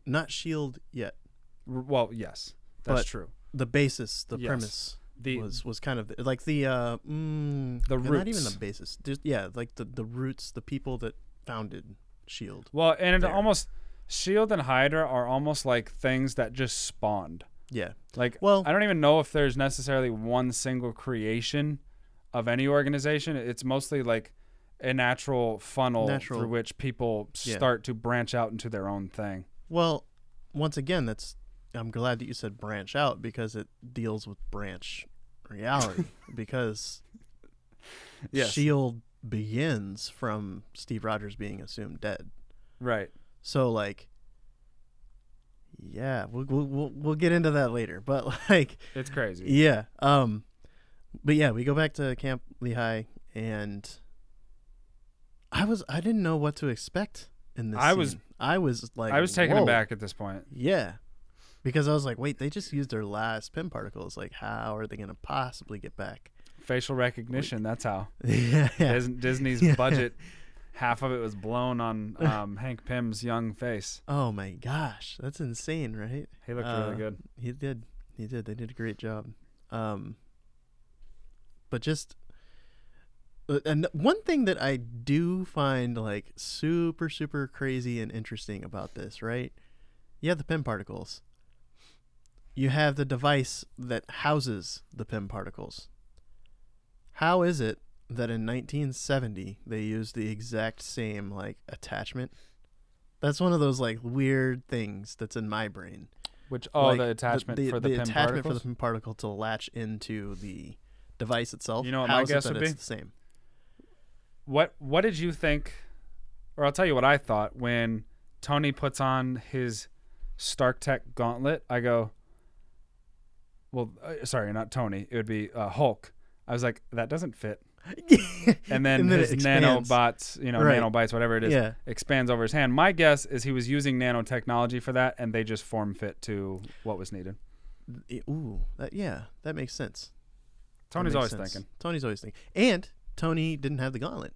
Not Shield yet. R- Well, yes, that's But- true. The basis, the Yes. premise The was was kind of the, like the uh mm, The roots. not even the basis. Just yeah, like the the roots, the people that founded Shield. well, and it almost Shield and Hydra are almost like things that just spawned. Yeah. Like, Well- I don't even know if there's necessarily one single creation of any organization. It's mostly like a natural funnel Natural- through which people Yeah. start to branch out into their own thing. Well, once again, that's I'm glad that you said branch out because it deals with branch reality because Yes. Shield begins from Steve Rogers being assumed dead. Right. So like yeah, we'll we'll we'll, we'll get into that later, but like It's crazy. yeah, um but yeah, we go back to Camp Lehigh and I was I didn't know what to expect in this I was I was like I was taken whoa. aback at this point. Yeah. Because I was like, wait, they just used their last Pym particles. Like, how are they going to possibly get back? Facial recognition, that's how. yeah. Dis- Disney's Yeah. budget, half of it was blown on um, Hank Pym's young face. Oh my gosh. That's insane, right? He looked Uh, really good. He did. He did. They did a great job. Um, but just, uh, and one thing that I do find like super, super crazy and interesting about this, right? You have the Pym particles. You have the device that houses the Pym particles. How is it that in 1970 they used the exact same like attachment? That's one of those like weird things that's in my brain. Which oh, Like, the attachment for the, Pym attachment particles. for the Pym particle to latch into the device itself. You know what my How it guess would it's be? the same. What What did you think? Or I'll tell you what I thought when Tony puts on his Stark Tech gauntlet. I go, well, uh, sorry, not Tony. It would be uh, Hulk. I was like, that doesn't fit. And then, And then his nanobots, you know, Right. nanobites, whatever it is, yeah. expands over his hand. My guess is he was using nanotechnology for that, and they just form fit to what was needed. Ooh, that, yeah, that makes sense. That Tony's always sense. thinking. Tony's always thinking. And Tony didn't have the gauntlet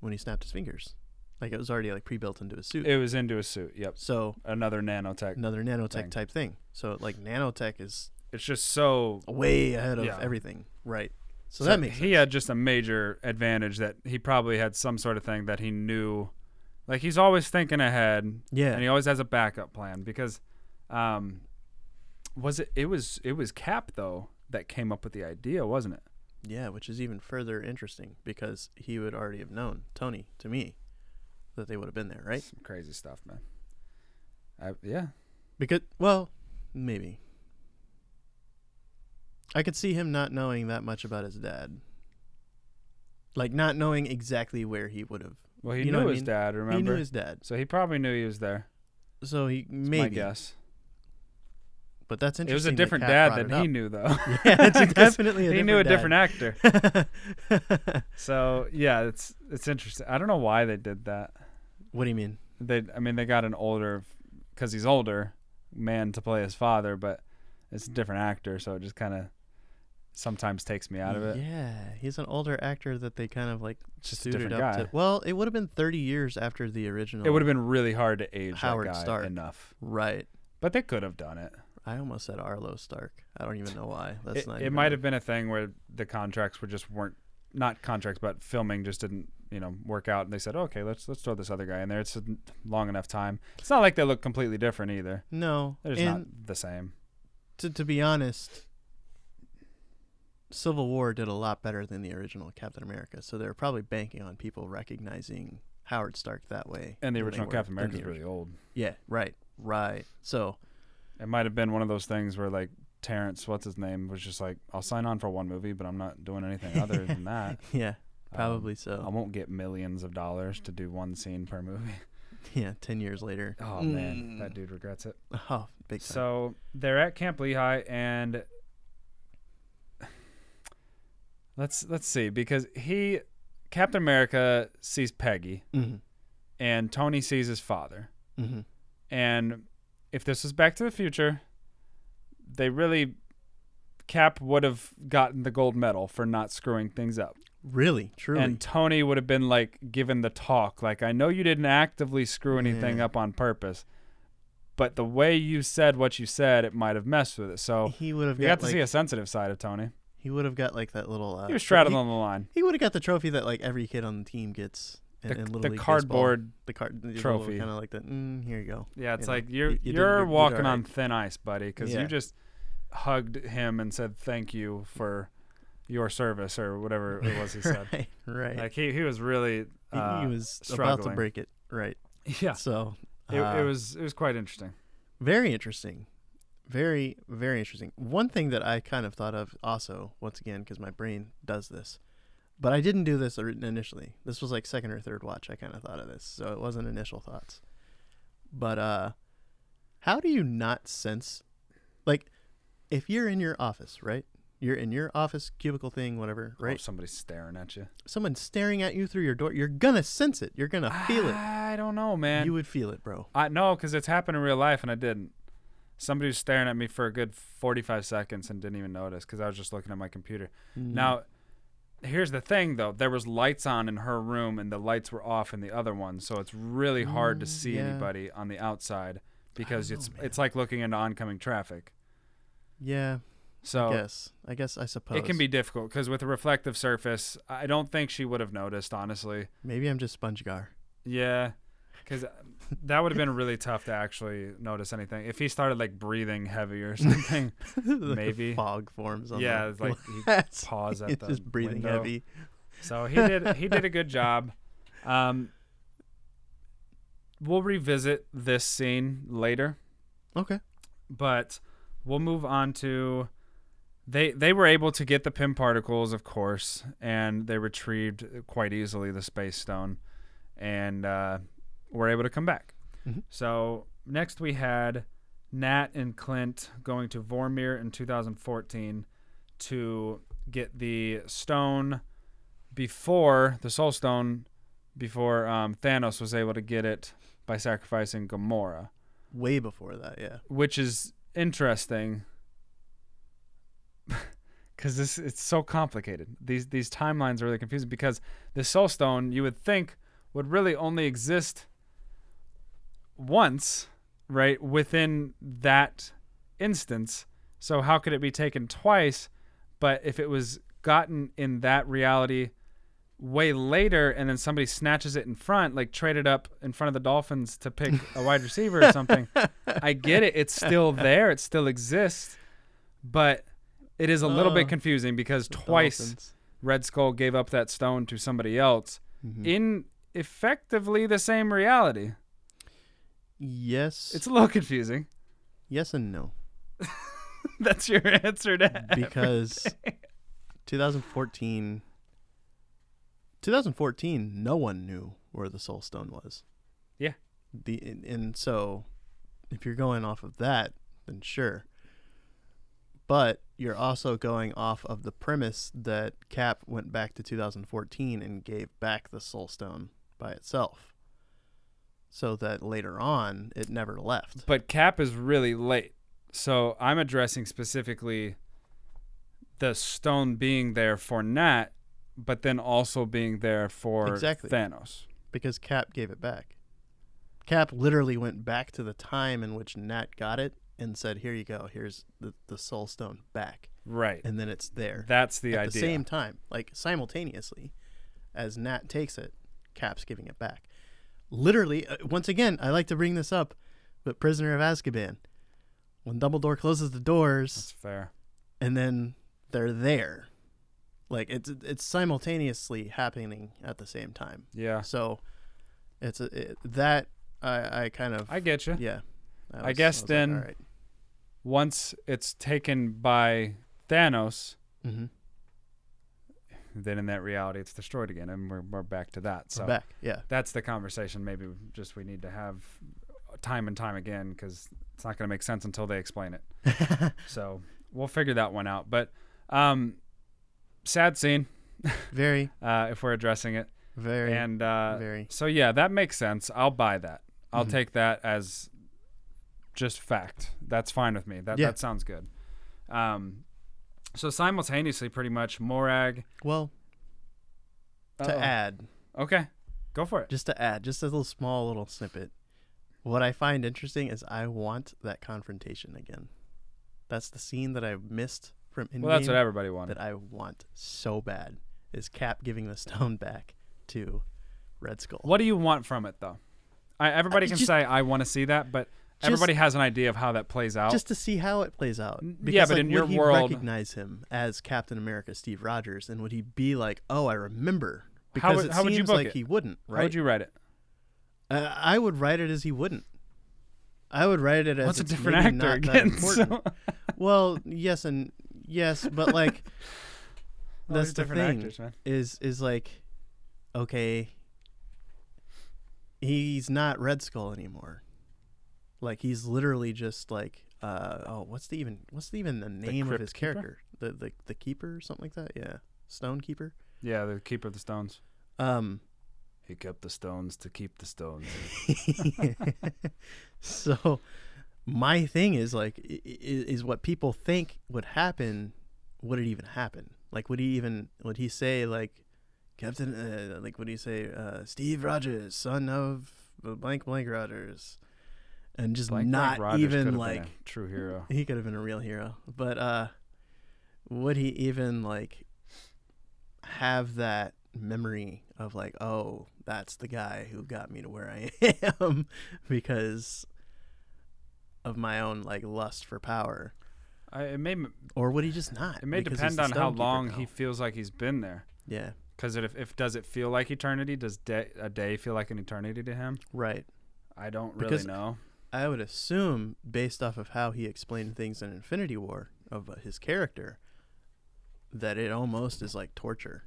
when he snapped his fingers. Like it was already like pre-built into his suit. It was into a suit. Yep. so Another nanotech. another nanotech thing. type thing. So like nanotech is It's just so. way ahead of Yeah. everything, right? So, that makes he sense. had just a major advantage that he probably had some sort of thing that he knew. Like he's always thinking ahead, yeah. and he always has a backup plan because, um, was it? It was it was Cap though that came up with the idea, wasn't it? Yeah, which is even further interesting because he would already have known Tony to me that they would have been there, right? Some crazy stuff, man. I, yeah, Because well, maybe. I could see him not knowing that much about his dad. Like not knowing exactly where he would have. well, he You knew what I his mean? dad. He knew his dad, so he probably knew he was there. so he That's my maybe. guess. But that's interesting. It was a different dad than he up. knew, though. Yeah, it's definitely a he knew a dad. different actor. So yeah, it's it's interesting. I don't know why they did that. what do you mean? They, I mean, they got an older, because he's older, man to play his father, but it's a different actor, so it just kind of sometimes takes me out of it. Yeah, he's an older actor that they kind of like just a suited different up guy. to. Well, it would have been 30 years after the original. It would have been really hard to age Howard that guy Stark. enough, right. but they could have done it. I almost said Arlo Stark. I don't even know why. That's it not. it might have been a thing where the contracts were just weren't not contracts, but filming just didn't you know work out, and they said, oh, okay, let's let's throw this other guy in there. It's a long enough time. It's not like they look completely different either. No, They're just not the same. to to be honest, Civil War did a lot better than the original Captain America, so they're probably banking on people recognizing Howard Stark that way. And the original Captain America is really old. Yeah, right, right. So It might have been one of those things where like Terrence, what's his name, was just like, I'll sign on for one movie, but I'm not doing anything other than that. yeah, Um, probably so. I won't get millions of dollars to do one scene per movie. yeah, ten years later. Oh man, Mm. that dude regrets it. Oh, big time. So they're at Camp Lehigh, and let's let's see because he, Captain America sees Peggy, hmm and Tony sees his father, hmm and if this was Back to the Future, they really Cap would have gotten the gold medal for not screwing things up. Really, truly. And Tony would have been like given the talk, like, I know you didn't actively screw anything Yeah. up on purpose, but the way you said what you said, it might have messed with it. So he would have got got to like, see a sensitive side of Tony. he would have got like that little. Uh, He was straddled he, on the line. He would have got the trophy that like every kid on the team gets. In, The, in Little the League cardboard. baseball. the card trophy. kind of like that. Mm, here you go. Yeah, it's you know, like you're you- you did- you're you walking alright. on thin ice, buddy, because Yeah. you just hugged him and said thank you for your service or whatever it was he said. right, right. Like he, he was really He- uh, he was about to break it. Right. yeah. So It, uh, it was it was quite interesting. very interesting. Very, very interesting. One thing that I kind of thought of also, once again, because my brain does this, but I didn't do this initially. This was like second or third watch. I kind of thought of this, so it wasn't initial thoughts. But uh, how do you not sense, like, if you're in your office, right? You're in your office cubicle thing, whatever, Oh, right? somebody's staring at you. Someone's staring at you through your door. You're gonna sense it. You're gonna feel it. I don't know, man. You would feel it, bro. I no, because it's happened in real life, and I didn't. Somebody was staring at me for a good forty-five seconds and didn't even notice because I was just looking at my computer. Mm. Now, here's the thing, though: there was lights on in her room, and the lights were off in the other one, so it's really hard to Mm, see yeah. anybody on the outside because it's man. it's like looking into oncoming traffic. yeah, So I guess. I guess I suppose it can be difficult because with a reflective surface, I don't think she would have noticed, honestly. Maybe I'm just SpongeGar. Yeah, because that would have been really tough to actually notice anything if he started like breathing heavy or something. Like Maybe. fog forms on yeah, it's like he glass. pause at the just breathing window. heavy. So he did he did a good job. Um, we'll revisit this scene later, Okay. but we'll move on to they they were able to get the Pym particles, of course, and they retrieved quite easily the space stone, and uh, were able to come back. Mhm. So next we had Nat and Clint going to Vormir in 2014 to get the stone before the Soul Stone, before um, Thanos was able to get it by sacrificing Gamora, Way before that, yeah. which is interesting because this it's so complicated. These these timelines are really confusing because the Soul Stone you would think would really only exist once, right within that instance. So how could it be taken twice? But if it was gotten in that reality way later and then somebody snatches it in front, like traded up in front of the Dolphins to pick a wide receiver or something, I get it. It's still there. It still exists. But it is a little bit Oh, confusing because twice Dolphins. Red Skull gave up that stone to somebody else Mhm. in effectively the same reality. Yes, It's a little confusing. yes and no. That's your answer to because 2014 2014 no one knew where the soul stone was. Yeah. the and, and so if you're going off of that then sure. But you're also going off of the premise that cap went back to 2014 and gave back the soul stone by itself so that later on it never left But Cap is really late. So I'm addressing specifically the stone being there for Nat, but then also being there for Exactly. Thanos. because Cap gave it back. Cap literally went back to the time in which Nat got it and said, "Here you go. Here's the the Soul Stone back," Right. and then it's there That's the at idea. At the same time, like simultaneously, as Nat takes it, Cap's giving it back. Literally, uh, once again, I like to bring this up, but Prisoner of Azkaban, when Dumbledore closes the doors That's fair. and then they're there, like it's it's simultaneously happening at the same time. Yeah. So it's a, it, that I I kind of I get you. yeah. I guess then- all right. Once it's taken by Thanos, Mm-hmm. Then in that reality it's destroyed again and we're, we're back to that. So back. Yeah. that's the conversation maybe just we need to have time and time again because it's not going to make sense until they explain it. so we'll figure that one out. But um, sad scene very uh, if we're addressing it. very And uh, very. so yeah, that makes sense. I'll buy that. I'll Mhm. take that as just fact. That's fine with me. That Yeah. that sounds good. Um, so simultaneously, pretty much Morag. Well, to Uh-oh. add, Okay, go for it. just to add, just a little small little snippet. What I find interesting is I want that confrontation again. That's the scene that I missed from Endgame Well, that's what everybody wanted. that I want so bad. Is Cap giving the stone back to Red Skull? What do you want from it, though? I, everybody I can just- say I want to see that, but Just- everybody has an idea of how that plays out. just to see how it plays out. Because, yeah, but like, in would your he world- recognize him as Captain America, Steve Rogers, and would he be like, "Oh, I remember"? How Because would- it how would you book like it? he wouldn't, How would you write it? uh, I would write it as he wouldn't. I would write it as What's a it's different actor again? So, well, yes and yes, but like that's the different thing actors, man. is is like, okay, he's not Red Skull anymore. Like he's literally just like, uh, oh, what's the even what's the, even the name of Crypt his Keeper? character? The the the keeper or something like that? Yeah, Stone Keeper. Yeah, the keeper of the stones. Um, He kept the stones to keep the stones. so my thing is like i- i- is what people think would happen would it even happen like would he even would he say like captain uh, like would he say uh, steve rogers son of blank blank rogers and just Blank not Blank Rogers even have been like a true hero. he could have been a real hero but uh would he even like have that memory of like oh that's the guy who got me to where i am because of my own like lust for power I, it may or would he just not it may depend on how long now? he feels like he's been there. yeah Because if, if does it feel like eternity? Does day, a day feel like an eternity to him? right I don't really Because- know. I would assume based off of how he explained things in infinity war of uh, his character that it almost is like torture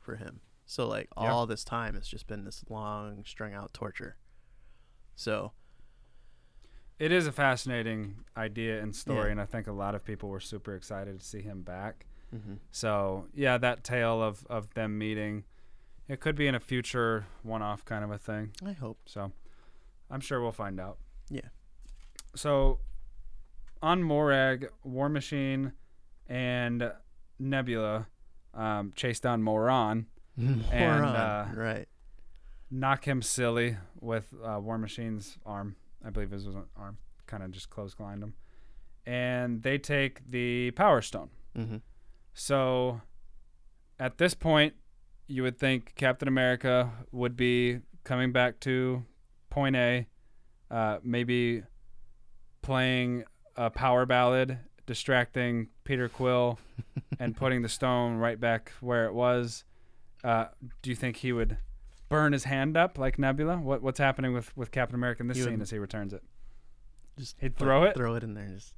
for him so like Yeah. all this time it's just been this long strung out torture so It is a fascinating idea and story, Yeah. and I think a lot of people were super excited to see him back. mhm. So yeah, that tale of of them meeting, it could be in a future one-off kind of a thing. i hope So I'm sure we'll find out. Yeah. So on Morag, War Machine, and Nebula um, chase down Moron, And, uh, right. knock him silly with uh, War Machine's arm. I believe his was an arm. Kind of just close blind him. And they take the Power Stone. Mm-hmm. So at this point, you would think Captain America would be coming back to point A, uh, maybe playing a power ballad, distracting Peter Quill, and putting the stone right back where it was. Uh, do you think he would burn his hand up like Nebula? What What's happening with, with Captain America in this He scene as he returns it? Just He'd put- throw it? Throw it in there. Just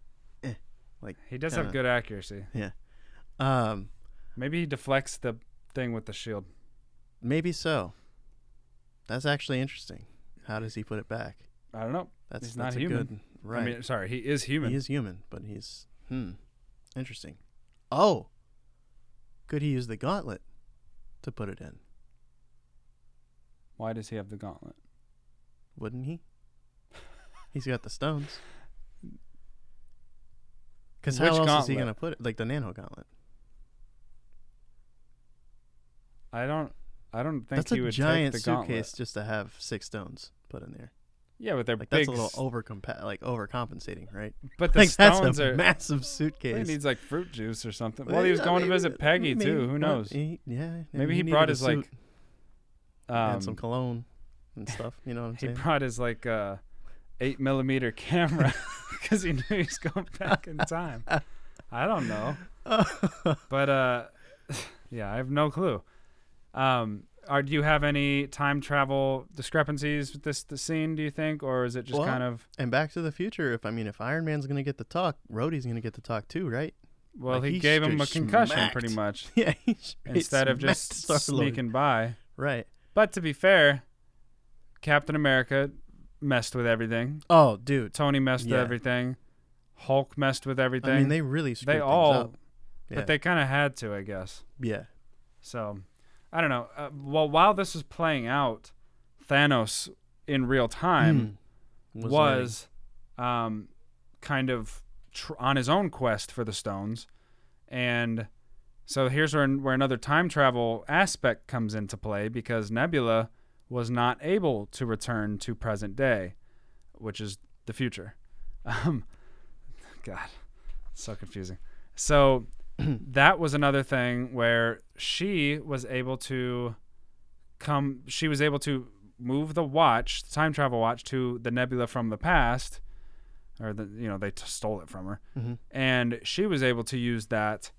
like He does have Kinda. good accuracy. um, Maybe he deflects the thing with the shield. maybe so. That's actually interesting. How does he put it back? I don't know. That's He's not that's a human. Good, right. I mean, sorry, he is human. He is human, but he's hmm. Interesting. Oh. Could he use the gauntlet to put it in? Why does he have the gauntlet? Wouldn't he? He's got the stones. Because how else is he gonna put it? Like the nano gauntlet. I don't. I don't think That's he a would giant take the suitcase gauntlet. just to have six stones put in there. Yeah, but they're Like big. that's a little over like overcompensating, right? but the like that's stones a are. massive He needs like fruit juice or something. Well, Well, he was going to visit Peggy maybe- too. Who knows? he- yeah. Maybe he needed brought his like. suit and Um, some cologne and stuff. You know what I'm he saying? He brought his like uh, eight millimeter camera because he knew he was going back in time. I don't know, but uh, yeah, I have no clue. Um, are do you have any time travel discrepancies with this the scene? Do you think, or is it just Well, kind of? and Back to the Future. If I mean, if Iron Man's gonna get the talk, Rhodey's gonna get the talk too, right? Well, like, he gave him a concussion smacked. pretty much Yeah. he instead of just Star-Lord. sneaking by. Right. But to be fair, Captain America messed with everything. Oh, dude. Tony messed with everything. Hulk messed with everything. I mean, they really screwed they things all, up. Yeah. but they kind of had to, I guess. yeah. So, I don't know. Uh, well, while this was playing out, Thanos in real time Mm. was, um, kind of tr- on his own quest for the stones, and so here's where where another time travel aspect comes into play because Nebula was not able to return to present day, which is the future. Um, God, so confusing. So that was another thing where she was able to come. She was able to move the watch, the time travel watch, to the Nebula from the past, or the you know they t- stole it from her, hmm and she was able to use that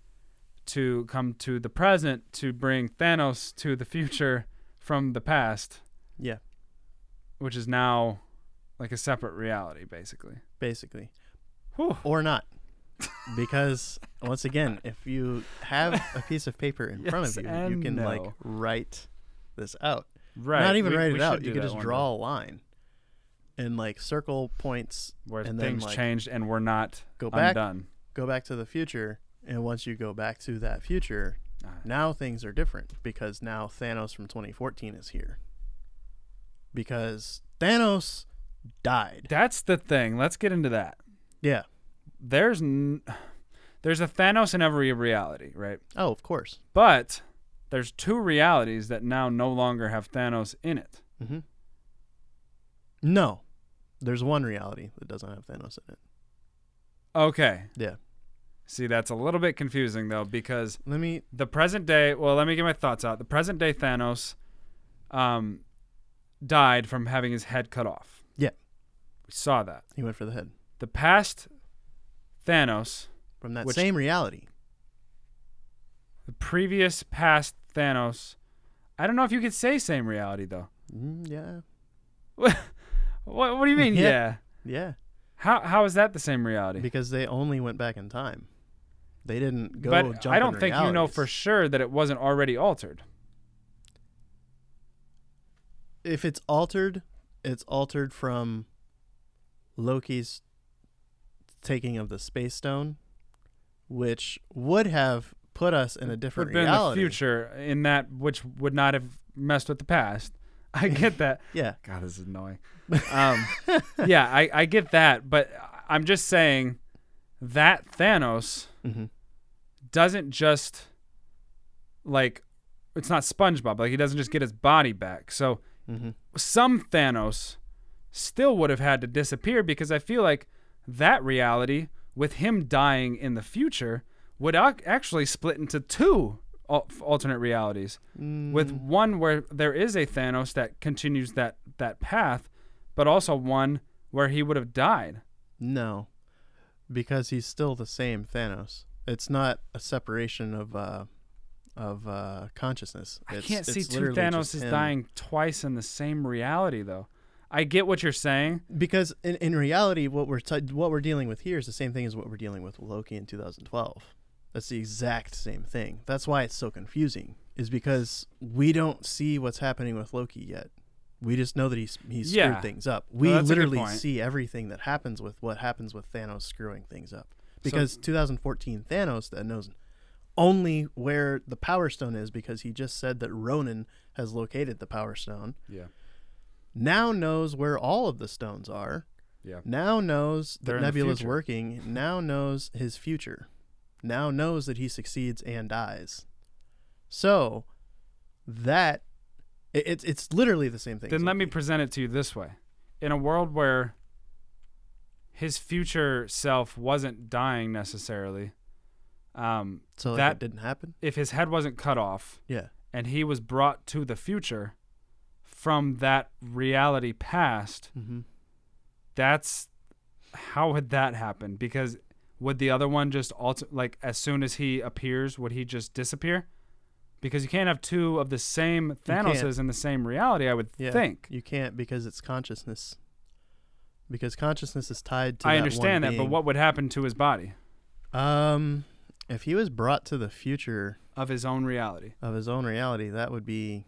to come to the present to bring Thanos to the future from the past, Yeah. which is now like a separate reality, basically. Basically, Whew. or not, because once again, if you have a piece of paper in front of you, you can like write this out. Right. Not even we- write we it out. You could just draw a line, and like circle points. where and then, things like, changed and we're not Go back. undone. Go back to the future, and once you go back to that future, now things are different because now Thanos from 2014 is here. Because Thanos died. That's the thing. Let's get into that. Yeah. There's n- there's a Thanos in every reality, right? Oh, of course. But there's two realities that now no longer have Thanos in it. hmm No, there's one reality that doesn't have Thanos in it. Okay. Yeah. See, that's a little bit confusing though because Let me. the present day, well, let me get my thoughts out. The present day Thanos um died from having his head cut off. Yeah. We saw that. He went for the head The past Thanos, from that Which- same reality. the previous past Thanos, I don't know if you could say same reality though. Mm, yeah. What what do you mean? Yeah. yeah. Yeah. How how is that the same reality? Because they only went back in time. They didn't go. but I don't in think you know for sure that it wasn't already altered. if it's altered, it's altered from Loki's taking of the space stone, which would have put us in a Would different been the future in that which would not have messed with the past. I get that. Yeah. God, this is annoying. Um, yeah, I, I get that, but I'm just saying that Thanos hmm doesn't just like it's not SpongeBob. Like he doesn't just get his body back. So Mm-hmm. some Thanos still would have had to disappear because I feel like that reality with him dying in the future would actually split into two alternate realities with Mm. one where there is a Thanos that continues that that path but also one where he would have died. No, because he's still the same Thanos. It's not a separation of uh, of uh, consciousness. I can't see it's two Thanos is dying twice in the same reality though. I get what you're saying. because in, in reality, what we're t- what we're dealing with here is the same thing as what we're dealing with with Loki in 2012. That's the exact same thing. That's why it's so confusing. Is because we don't see what's happening with Loki yet. We just know that he's he's screwed Yeah. things up. We good literally see everything that happens with what happens with Thanos screwing things up. Because 2014 Thanos that knows only where the Power Stone is because he just said that Ronan has located the Power Stone. Yeah. Now knows where all of the stones are. Yeah. Now knows They're that in the Nebula's future. working. Now knows his future. Now knows that he succeeds and dies. So that it, it's it's literally the same thing. Then let me present it to you this way. In a world where his future self wasn't dying necessarily, um, so like that- didn't happen. if his head wasn't cut off Yeah. and he was brought to the future from that reality past, Mm-hmm. that's how would that happen? Because would the other one just alter like as soon as he appears, would he just disappear? Because you can't have two of the same. Thanoses in the same reality, I would Yeah. think. You can't because it's consciousness. Because consciousness is tied to. I that one understand that, but what would happen to his body Um, if he was brought to the future of his own reality? of his own reality, that would be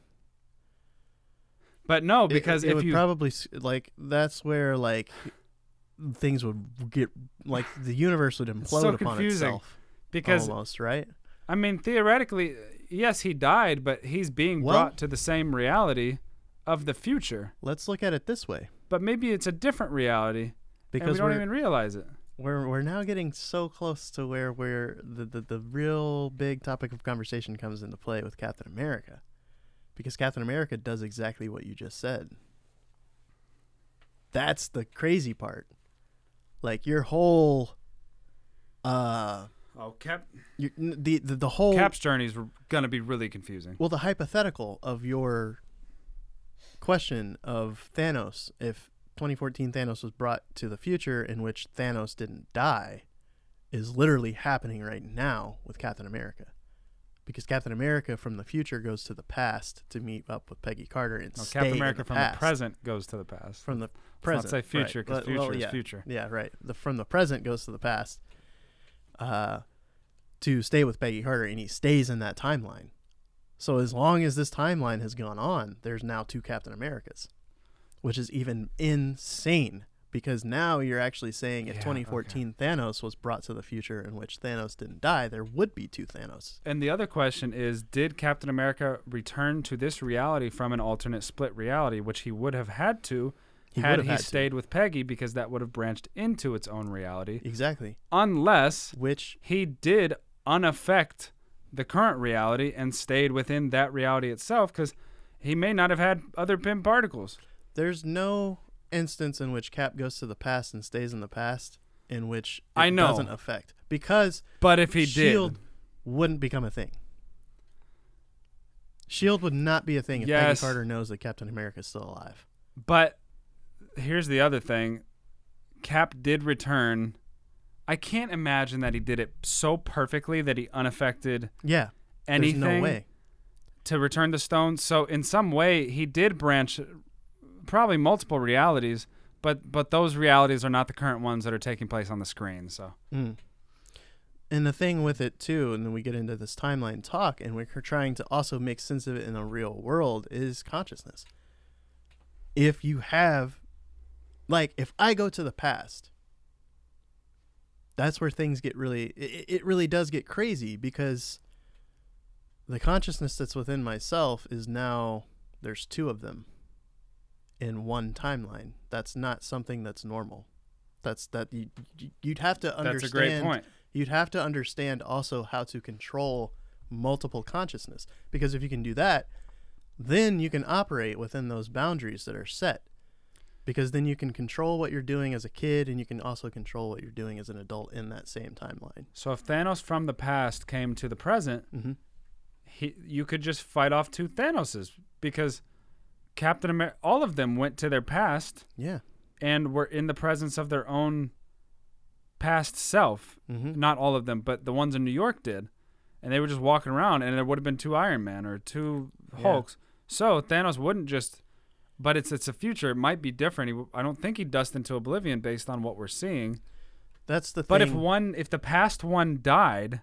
But no, because it, if would you probably like that's where like things would get like the universe would implode so upon confusing, itself because almost right I mean theoretically, yes, he died, but he's being Well- brought to the same reality of the future. let's look at it this way But maybe it's a different reality, and we don't even realize it. we're we're now getting so close to where where the, the the real big topic of conversation comes into play with Captain America because Captain America does exactly what you just said that's the crazy part like your whole uh Oh, Cap the, the the whole Cap's journey is gonna be really confusing. Well, the hypothetical of your question of Thanos, if 2014 Thanos was brought to the future in which Thanos didn't die, is literally happening right now with Captain America. Because Captain America from the future goes to the past to meet up with Peggy Carter and No, stay Captain in America the from past. the present goes to the past. From the present. say future because Well, future well, is yeah. future. Yeah, right. The from the present goes to the past. Uh, to stay with Peggy Carter, and he stays in that timeline. So as long as this timeline has gone on, there's now two Captain Americas, which is even insane because now you're actually saying if Yeah, 2014 Thanos was brought to the future in which Thanos didn't die, there would be two Thanos. And the other question is Did Captain America return to this reality from an alternate split reality, which he would have had to He had he had to. stayed with Peggy because that would have branched into its own reality? Exactly. Unless Which he did unaffect the current reality and stayed within that reality itself because he may not have had other Pym particles. there's no instance in which Cap goes to the past and stays in the past in which it I know. doesn't affect because But if he did Shield did, wouldn't become a thing. Shield would not be a thing if Yes. Peggy Carter knows that Captain America is still alive. but here's the other thing Cap did return. I can't imagine that he did it so perfectly that he unaffected Yeah, anything there's no way. to return the stones. So in some way, he did branch probably multiple realities, but but those realities are not the current ones that are taking place on the screen. So Mm. And the thing with it too, and then we get into this timeline talk, and we're trying to also make sense of it in the real world, is consciousness. If you have, like, if I go to the past, that's where things get really, it, it really does get crazy because the consciousness that's within myself is now, there's two of them in one timeline. That's not something that's normal. That's that you, you- you'd have to understand that's a great point. you'd have to understand also how to control multiple consciousness because if you can do that, then you can operate within those boundaries that are set. Because then you can control what you're doing as a kid and you can also control what you're doing as an adult in that same timeline. So if Thanos from the past came to the present, Mm-hmm. he you could just fight off two Thanoses because Captain America, all of them went to their past Yeah. and were in the presence of their own past self. Mm-hmm. Not all of them, but the ones in New York did, and they were just walking around, and there would have been two Iron Man or two Yeah. Hulks. So Thanos wouldn't just. But it's it's a future. It might be different. He, I don't think he'd dust into oblivion based on what we're seeing. That's the thing. But if one, if the past one died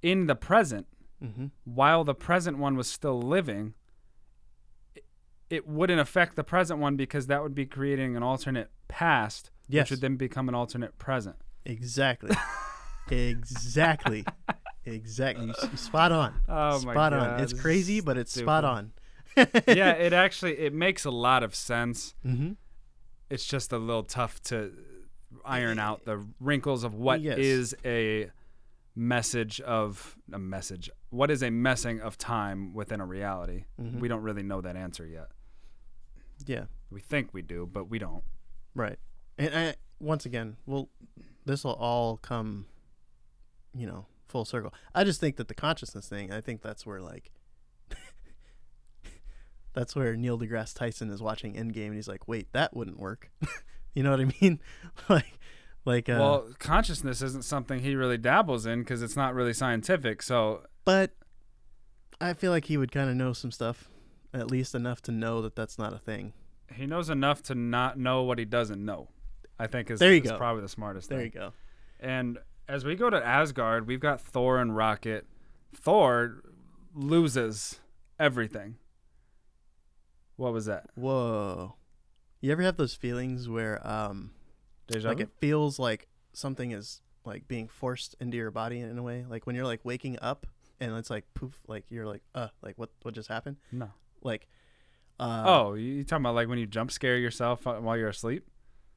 in the present, mm-hmm. while the present one was still living, it, wouldn't affect the present one because that would be creating an alternate past, Yes. which would then become an alternate present. Exactly. exactly. Exactly. Spot on. Oh my spot God, on. It's crazy, but it's spot on. yeah, it actually it makes a lot of sense. Mm-hmm. It's just a little tough to iron out the wrinkles of what is Yes. a message of a message. What is a messing of time within a reality? Mhm. We don't really know that answer yet. Yeah. We think we do, but we don't. Right. And I, once again, well, this will all come, you know, full circle. I just think that the consciousness thing, I think that's where like, that's where Neil deGrasse Tyson is watching Endgame and he's like, wait, that wouldn't work. you know what I mean? like, like, uh, well, consciousness isn't something he really dabbles in because it's not really scientific. So but I feel like he would kind of know some stuff, at least enough to know that that's not a thing. he knows enough to not know what he doesn't know. I think is, There you is go. probably the smartest There thing. you go. And as we go to Asgard, we've got Thor and Rocket. Thor loses everything. What was that? Whoa. You ever have those feelings where, um, Deja like vu? it feels like something is like being forced into your body in a way like when you're like waking up and it's like poof like you're like uh like what what just happened No. Like uh oh, you talking about like when you jump scare yourself while you're asleep?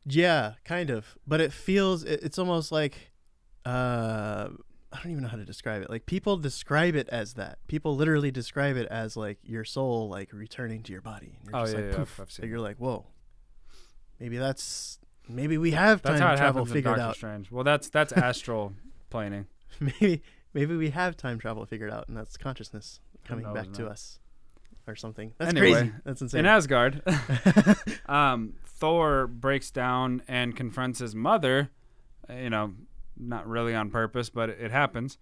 yeah kind of but it feels it, it's almost like uh I don't even know how to describe it. Like people describe it as that. People literally describe it as like your soul like returning to your body. And you're Oh, just yeah, like yeah, poof. I've- I've so you're like, whoa. Maybe that's maybe we have That's time travel figured out. Strange. Well, that's that's astral planing. maybe maybe we have time travel figured out and that's consciousness coming knows, back to us or something that's Anyway, crazy that's insane In Asgard, um, Thor breaks down and confronts his mother. You know, not really on purpose, but it, happens.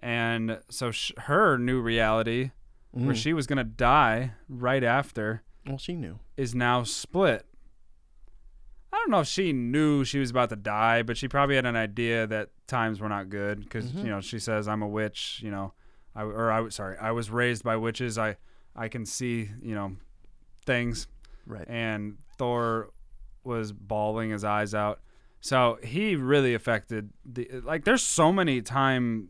And so sh- her new reality, where Mm. she was gonna die right after, well she knew is now split. I don't know if she knew she was about to die, but she probably had an idea that times were not good because Mhm. you know she says, "I'm a witch," you know, I or I was sorry, I was raised by witches. I I can see you know things right and Thor was bawling his eyes out. So he really affected the like. There's so many time,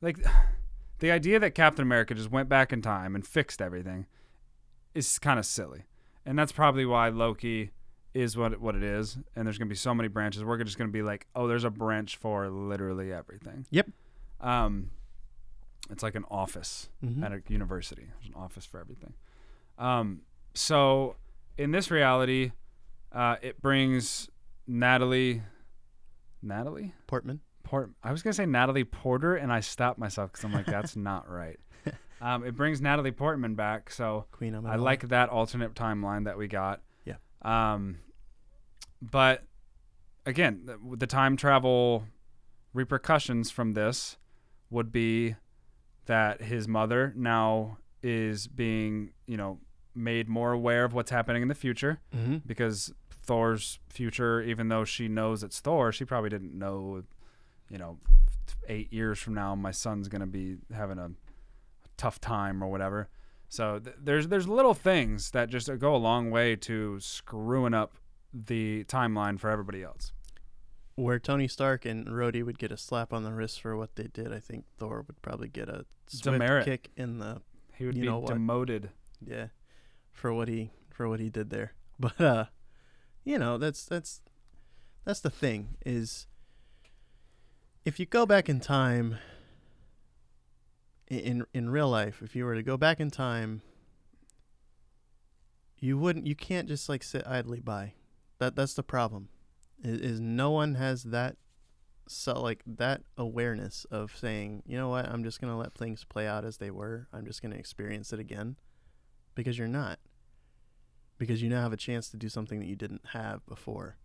like the idea that Captain America just went back in time and fixed everything is kind of silly, and that's probably why Loki is what it, what it is. And there's gonna be so many branches. We're just gonna be like, oh, there's a branch for literally everything. Yep. Um, it's like an office Mhm. at a university. There's an office for everything. Um, so in this reality, uh, it brings Natalie, Natalie portman Port. I was gonna say Natalie Porter, and I stopped myself because I'm like, that's not right. Um, it brings Natalie Portman back, so queen I like that alternate timeline that we got. Yeah. Um, but again, the, the time travel repercussions from this would be that his mother now is being, you know, made more aware of what's happening in the future mm-hmm. because Thor's future, even though she knows it's Thor, she probably didn't know, you know, eight years from now my son's gonna be having a tough time or whatever. So th- there's there's little things that just go a long way to screwing up the timeline for everybody else. Where tony stark and Rhodey would get a slap on the wrist for what they did i think thor would probably get a swift Demerit. kick in the He would You be demoted. yeah for what he for what he did there but uh you know that's that's that's the thing is if you go back in time in in real life, if you were to go back in time, you wouldn't you can't just like sit idly by. That that's the problem. Is, is no one has that so like that awareness of saying, you know what, I'm just gonna let things play out as they were. I'm just gonna experience it again. Because you're not. Because you now have a chance to do something that you didn't have before.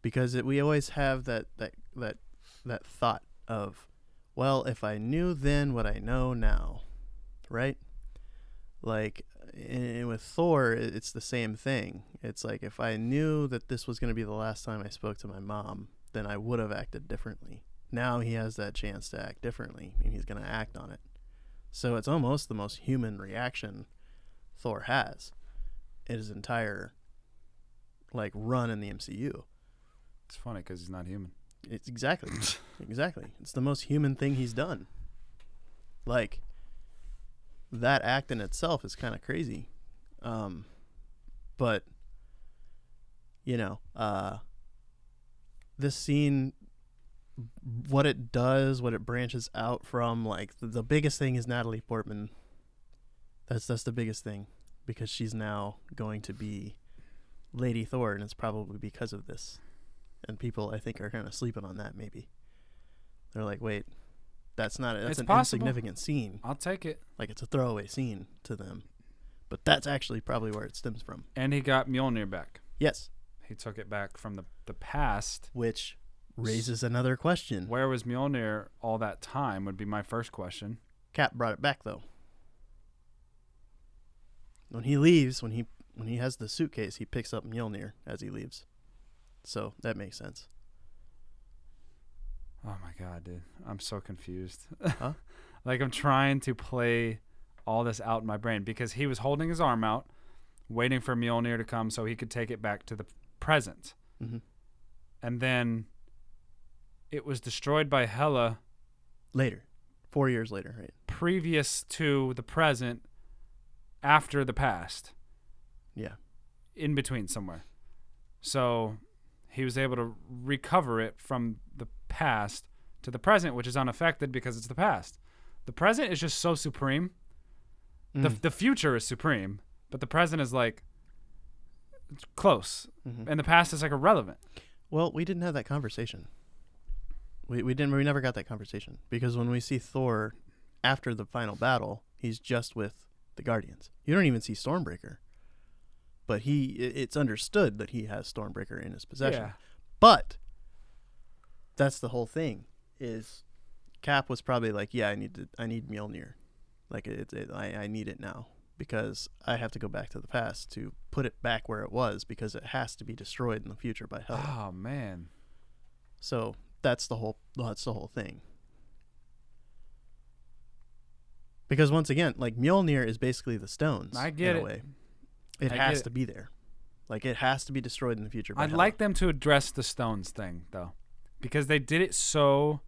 Because it, we always have that that that that thought of, well, if I knew then what I know now, right? Like, and with Thor, it's the same thing. It's like if I knew that this was going to be the last time I spoke to my mom, then I would have acted differently. Now he has that chance to act differently, and he's going to act on it. So it's almost the most human reaction Thor has in his entire like run in the MCU. It's funny because he's not human. It's exactly, exactly. It's the most human thing he's done. Like that act in itself is kind of crazy, um, but you know, uh, this scene, what it does, what it branches out from, like the, the biggest thing is Natalie Portman. That's that's the biggest thing, because she's now going to be Lady Thor, and it's probably because of this and people I think are kind of sleeping on that. Maybe they're like, wait, that's not that's It's an possible. insignificant scene. I'll take it. Like it's a throwaway scene to them, but that's actually probably where it stems from. And he got Mjolnir back. Yes, He took it back from the the past. which raises another question. Where was Mjolnir all that time? Would be my first question. Cap brought it back though. When he leaves, when he when he has the suitcase, he picks up Mjolnir as he leaves. So that makes sense. Oh my god, dude. I'm so confused. Huh? like I'm trying to play all this out in my brain because he was holding his arm out, waiting for Mjolnir to come so he could take it back to the present. hmm And then it was destroyed by Hela Later, four years later, right? previous to the present after the past. Yeah. in between somewhere. So he was able to recover it from the past to the present, which is unaffected because it's the past. The present is just so supreme. The Mm. the future is supreme, but the present is like it's close, Mhm. and the past is like irrelevant. Well, we didn't have that conversation. We we didn't we never got that conversation because when we see Thor after the final battle, he's just with the Guardians. You don't even see Stormbreaker. But he it's understood that he has Stormbreaker in his possession. Yeah. But that's the whole thing is Cap was probably like, "Yeah, I need to I need Mjolnir. Like it, it I I need it now because I have to go back to the past to put it back where it was because it has to be destroyed in the future by Hela." Oh man. So that's the whole that's the whole thing. Because once again, like Mjolnir is basically the stones. I get in a it. way. It I has to it. be there. Like it has to be destroyed in the future. By I'd Hela. like them to address the stones thing though, because they did it so.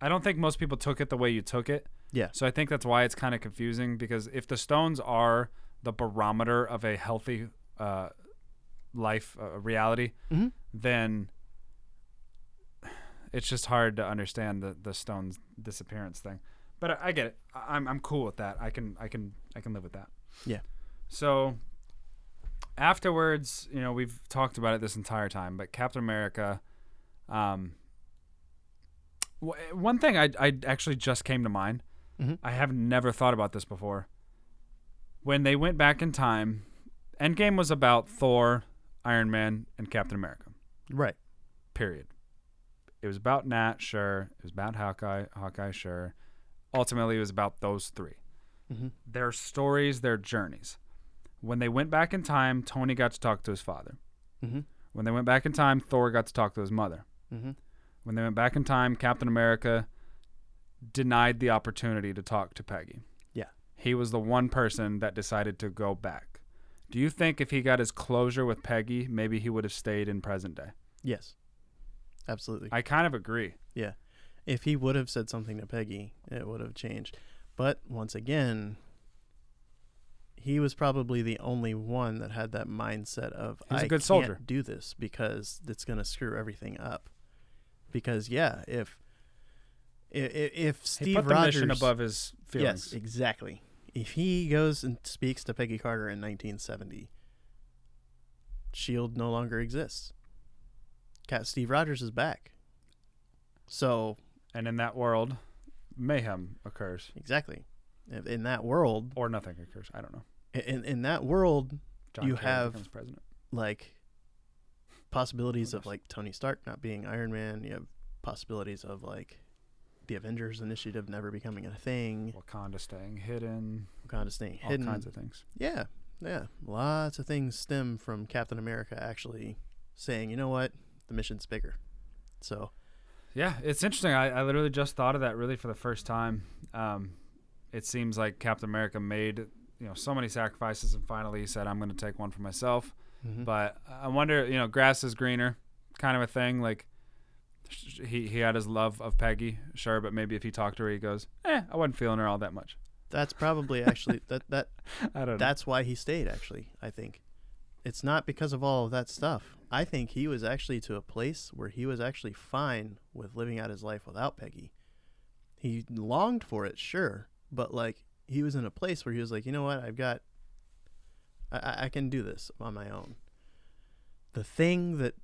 I don't think most people took it the way you took it. Yeah. So I think that's why it's kind of confusing because if the stones are the barometer of a healthy uh, life uh, reality, Mhm. then it's just hard to understand the the stones disappearance thing. But I, I get it. I- I'm I'm cool with that. I can I can I can live with that. Yeah. So afterwards, you know, we've talked about it this entire time, but Captain America, um, one thing I I actually just came to mind. Mhm. I have never thought about this before. When they went back in time, Endgame was about Thor, Iron Man, and Captain America. Right. Period. It was about Nat, sure. It was about Hawkeye, Hawkeye, sure. Ultimately, it was about those three hmm their stories, their journeys. When they went back in time, Tony got to talk to his father. hmm When they went back in time, Thor got to talk to his mother. hmm When they went back in time, Captain America denied the opportunity to talk to Peggy. Yeah. He was the one person that decided to go back. Do you think if he got his closure with Peggy, maybe he would have stayed in present day? Yes. Absolutely. I kind of agree. Yeah. If he would have said something to Peggy, it would have changed. But once again, he was probably the only one that had that mindset of He's a I good can't do this because it's going to screw everything up. Because yeah, if If He Steve put the Rogers, mission above his feelings. yes, exactly. If he goes and speaks to Peggy Carter in 1970, Shield no longer exists. Cat Steve Rogers is back. So And in that world, mayhem occurs, exactly, in in that world, or nothing occurs. I don't know. in in that world, John You Kerry have- becomes president. like possibilities of like Tony Stark not being Iron Man. You have possibilities of like the Avengers Initiative never becoming a thing. Wakanda staying hidden, Wakanda staying all hidden. kinds of things. Yeah, yeah. Lots of things stem from Captain America actually saying, you know what, the mission's bigger. So Yeah, it's interesting. I, I literally just thought of that really for the first time. Um, it seems like Captain America made you know so many sacrifices, and finally he said, "I'm going to take one for myself." Mhm. But I wonder, you know, grass is greener, kind of a thing. Like sh- he he had his love of Peggy, sure, but maybe if he talked to her, he goes, "Eh, I wasn't feeling her all that much." that's probably actually that that I don't know. that's why he stayed. Actually, I think it's not because of all of that stuff. I think he was actually to a place where he was actually fine with living out his life without Peggy. He longed for it, sure, but like he was in a place where he was like, you know what, I've got, I- I, can do this on my own. The thing that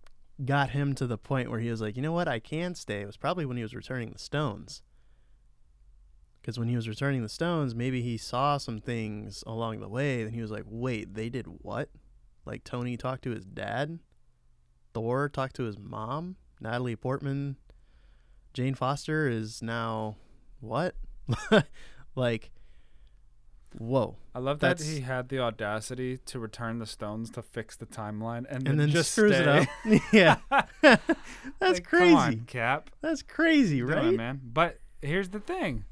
got him to the point where he was like, you know what, I can stay was probably when he was returning the stones. Because when he was returning the stones, maybe he saw some things along the way, and he was like, wait, they did what? Like Tony talked to his dad, Thor talked to his mom, Natalie Portman, Jane Foster is now what? like, whoa. I love that he had the audacity to return the stones to fix the timeline, and, And then just screws stay. it up. yeah. That's Like, crazy. On, Cap. That's crazy, right? it, man. But here's the thing.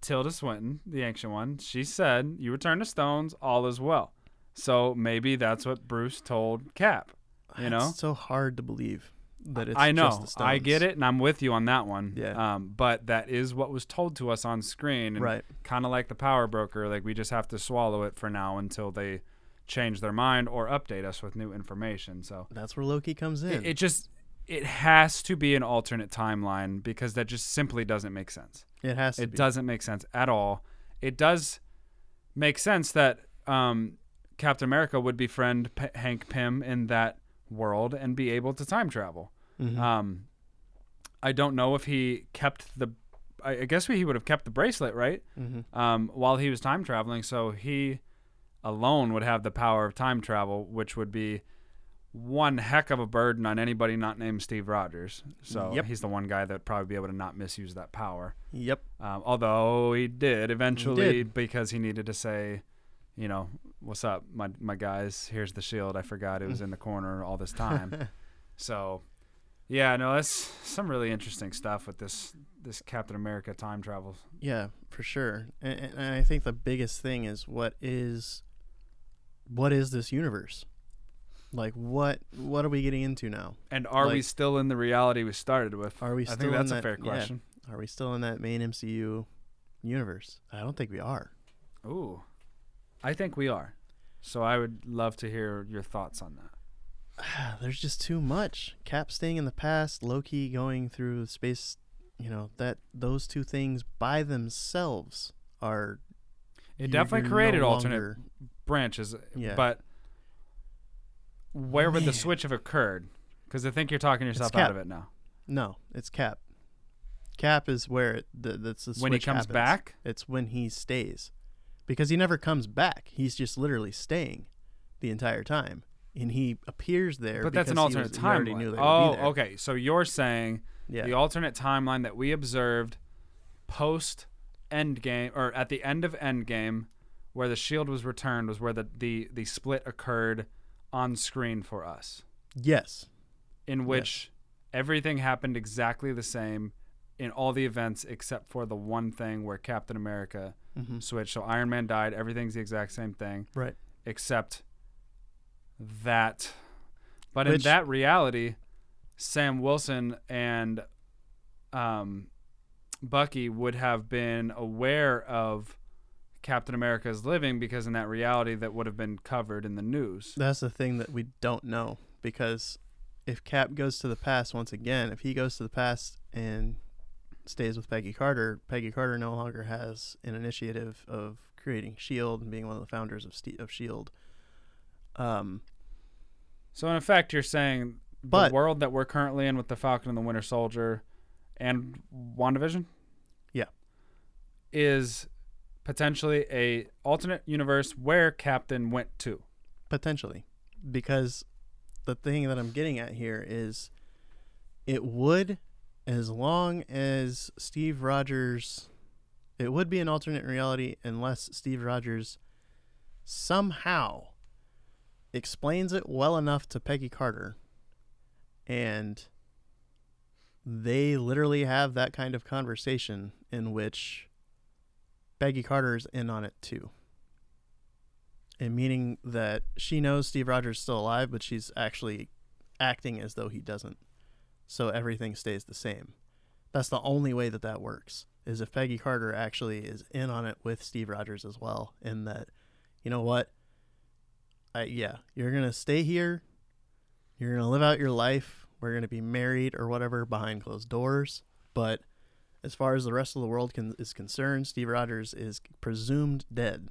Tilda Swinton, the ancient one, she said, "You return the stones, all is well." So maybe that's what Bruce told Cap. You know? So hard to believe that it's I know, just the I get it, and I'm with you on that one. Yeah. Um, but that is what was told to us on screen, and Right. kind of like the power broker. Like we just have to swallow it for now until they change their mind or update us with new information. So That's where Loki comes in. it, it just it has to be an alternate timeline because that just simply doesn't make sense. It has to It be. doesn't make sense at all. It does make sense that um, Captain America would befriend P- Hank Pym in that world and be able to time travel. Mhm. Um, I don't know if he kept the. I I guess he would have kept the bracelet, right? Mhm. Um, while he was time traveling, so he alone would have the power of time travel, which would be one heck of a burden on anybody not named Steve Rogers. So Yep. he's the one guy that'd probably be able to not misuse that power. Yep. Um, although he did eventually did. because he needed to say, you know, what's up, my my guys? Here's the shield. I forgot it was in the corner all this time. so, yeah, no, that's some really interesting stuff with this this Captain America time travel. Yeah, for sure. And, and I think the biggest thing is what is what is this universe? Like what what are we getting into now? And are we still in the reality we started with? Are we I think that's in a that, fair yeah. question. Are we still in that main MCU universe? I don't think we are. Ooh, I think we are. So I would love to hear your thoughts on that. There's just too much. Cap staying in the past, Loki going through space, you know, that those two things by themselves are It definitely created no alternate longer- branches, uh, Yeah. but where would the switch have occurred? Because I think you're talking yourself out of it now. No, it's Cap. Cap is where it, the, that's the when he comes happens. back, It's when he stays. Because he never comes back. He's just literally staying the entire time. And he appears there. but that's an alternate was- he already timeline. knew they would Oh, okay. So you're saying Yeah. the alternate timeline that we observed post Endgame or at the end of Endgame, where the shield was returned, was where the the, the split occurred on screen for us. yes. in which everything happened exactly the same in all the events except for the one thing where Captain America hmm switched. So Iron Man died. Everything's the exact same thing Right. except that. But in that reality, Sam Wilson and um, Bucky would have been aware of Captain America's living because in that reality that would have been covered in the news. That's the thing that we don't know. Because if Cap goes to the past once again, if he goes to the past and stays with Peggy Carter, Peggy Carter no longer has an initiative of creating Shield and being one of the founders of Ste of Shield. Um, So in effect, you're saying But- the world that we're currently in with the Falcon and the Winter Soldier and WandaVision, Yeah. is potentially a alternate universe where Captain went to. potentially, because the thing that I'm getting at here is, it would, as long as Steve Rogers, it would be an alternate reality unless Steve Rogers somehow explains it well enough to Peggy Carter and they literally have that kind of conversation in which Peggy Carter's in on it too. And meaning that she knows Steve Rogers is still alive, but she's actually acting as though he doesn't. So everything stays the same. That's the only way that that works. Is if Peggy Carter actually is in on it with Steve Rogers as well, in that, you know what, I, yeah, you're gonna stay here. You're gonna live out your life. We're gonna be married or whatever behind closed doors. But as far as the rest of the world can, is concerned, Steve Rogers is presumed dead,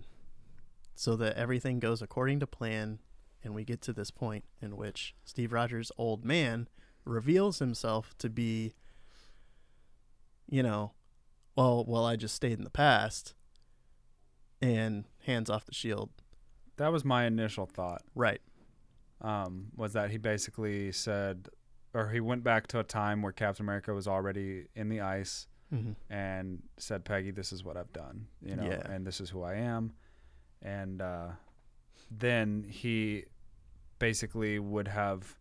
so that everything goes according to plan, and we get to this point in which Steve Rogers, old man, reveals himself to be, you know, well, well, I just stayed in the past, and hands off the shield. That was my initial thought. Right. Um, was that he basically said, or he went back to a time where Captain America was already in the ice Mm-hmm. and said, "Peggy, this is what I've done, you know, Yeah. and this is who I am." And uh, then he basically would have,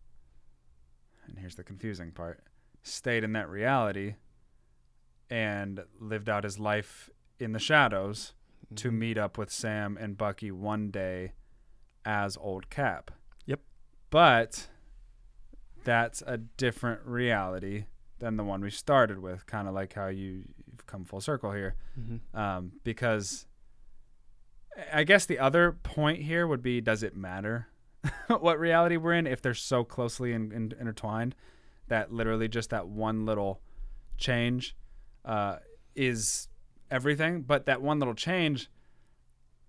and here's the confusing part: stayed in that reality and lived out his life in the shadows to Mm-hmm. meet up with Sam and Bucky one day as old Cap. Yep. But that's a different reality than the one we started with, kind of like how you, you've come full circle here. Mm-hmm. Um, because I guess the other point here would be does it matter what reality we're in if they're so closely in, in, intertwined that literally just that one little change uh, is everything but that one little change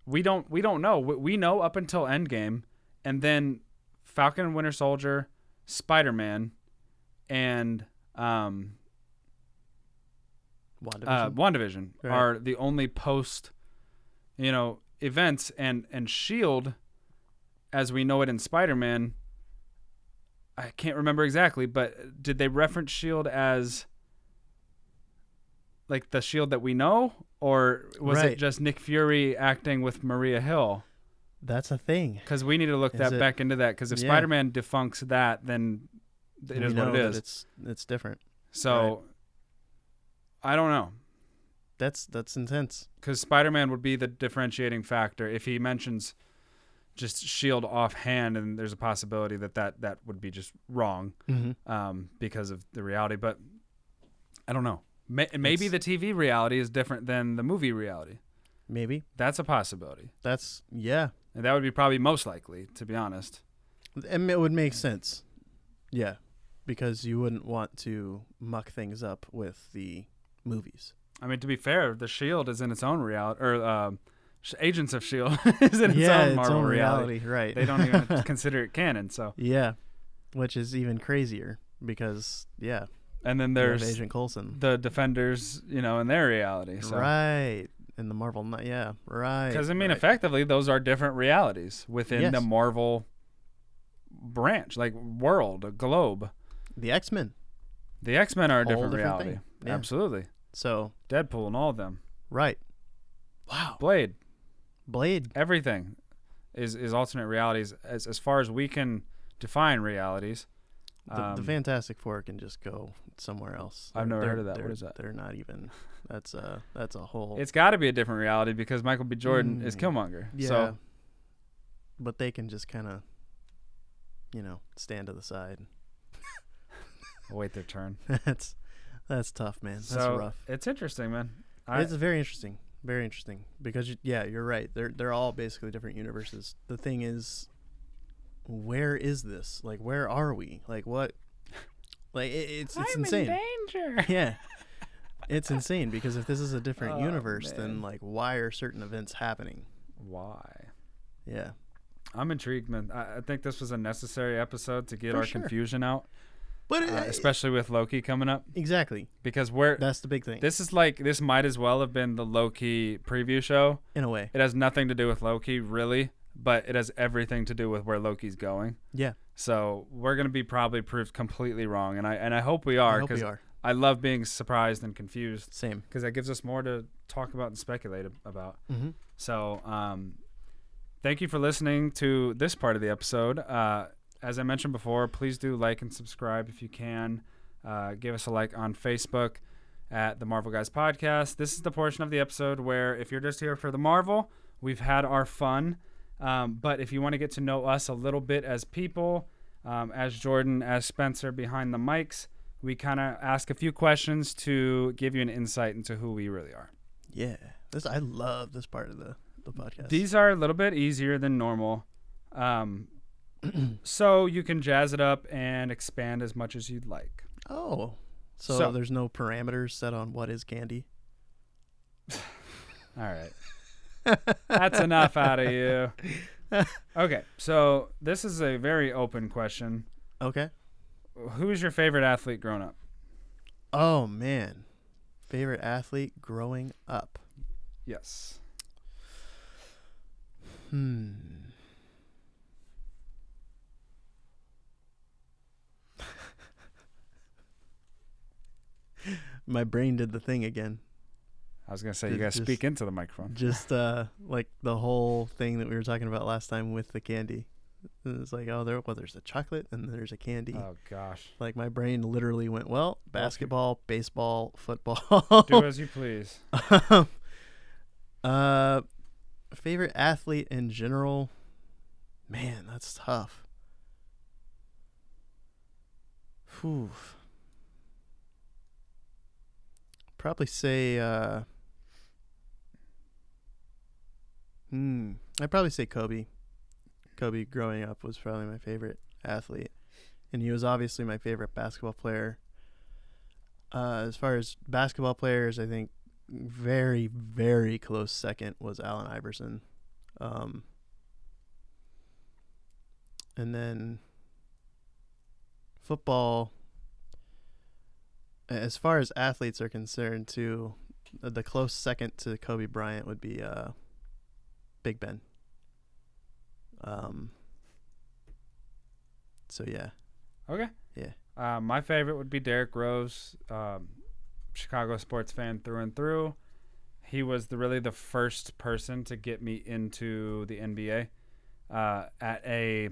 we don't we don't know we, we know up until endgame and then falcon and winter soldier spider-man and um, WandaVision. uh, WandaVision Right. are the only post, you know, events, and and Shield, as we know it in Spider-Man. I can't remember exactly, but did they reference Shield as like the Shield that we know, or was Right. it just Nick Fury acting with Maria Hill? That's a thing. Because we need to look Is that it- back into that. Because if Yeah. Spider-Man defunks that, then it We is what it is. It's it's different. So I don't know. That's that's intense. because Spider-Man would be the differentiating factor. If he mentions just Shield offhand, and there's a possibility that that, that would be just wrong Mm-hmm. um, because of the reality. But I don't know. May- maybe It's- the TV reality is different than the movie reality. Maybe That's a possibility, that's yeah. and that would be probably most likely, to be honest. And it would make sense. Yeah, because you wouldn't want to muck things up with the movies. I mean, to be fair, the Shield is in its own reality, or um, Sh- Agents of Shield is in its yeah, own Marvel reality. right? They don't even consider it canon. So, yeah, which is even crazier because yeah, and then there's Agent Coulson. the Defenders, you know, in their reality. So. Right. In the Marvel, yeah, right. Because I mean, right. effectively, those are different realities within the Marvel branch, like world, globe. the X Men. The X Men are a different, different reality. Yeah. Absolutely. So Deadpool and all of them. right. Wow. Blade, Blade. everything is is alternate realities as as far as we can define realities. The, the Um, Fantastic Four can just go somewhere else. I've They're- never heard of that. What they're- that? They're not even. That's a that's a whole. It's got to be a different reality because Michael B. Jordan is Mm. Killmonger. yeah. So but they can just kind of, you know, stand to the side. wait their turn. that's that's tough, man. That's so rough. it's interesting, man. I, it's very interesting. Very interesting because you, yeah, you're right. They're they're all basically different universes. The thing is, where is this? Like, where are we? Like, what? Like, it, it's it's insane. In danger. yeah. it's insane because if this is a different Oh, universe, then like why are certain events happening? Why? Yeah. I'm intrigued, man. I, I think this was a necessary episode to get For our sure. confusion out, But uh, uh, especially with Loki coming up, exactly. because we're That's the big thing. this is like this might as well have been the Loki preview show. in a way. It has nothing to do with Loki, really, but it has everything to do with where Loki's going. Yeah. So we're gonna be probably proved completely wrong, and I and I hope we are because are. I love being surprised and confused Same. because that gives us more to talk about and speculate about. Mm-hmm. So, um, thank you for listening to this part of the episode. Uh, as I mentioned before, please do like and subscribe if you can. Uh, give us a like on Facebook at the Marvel Guys Podcast. This is the portion of the episode where, if you're just here for the Marvel, we've had our fun. Um, but if you want to get to know us a little bit as people, um, as Jordan, as Spencer behind the mics, we kind of ask a few questions to give you an insight into who we really are. Yeah. This I love this part of the the podcast. These are a little bit easier than normal. Um, so you can jazz it up and expand as much as you'd like. oh. So, So- there's no parameters set on what is candy. All right. That's enough out of you. Okay, so this is a very open question. Okay. Who is your favorite athlete growing up? Oh man. Favorite athlete growing up. Yes. Hmm. My brain did the thing again. I was gonna say you guys just- speak into the microphone. Just uh like the whole thing that we were talking about last time with the candy. It's like, oh there well there's a chocolate and there's a candy. Oh gosh. Like my brain literally went, well, basketball, baseball, football. Do as you please. uh, favorite athlete in general. Man, that's tough. Whew. Probably say. Uh, hmm. I'd probably say Kobe. Kobe growing up was probably my favorite athlete, and he was obviously my favorite basketball player. Uh, as far as basketball players, I think very very close second was Allen Iverson, um, and then football. As far as athletes are concerned, too, the close second to Kobe Bryant would be uh, Big Ben. Um. So yeah, Okay. Yeah. Uh, my favorite would be Derrick Rose, um, Chicago sports fan through and through. He was the really the first person to get me into the NBA uh, at a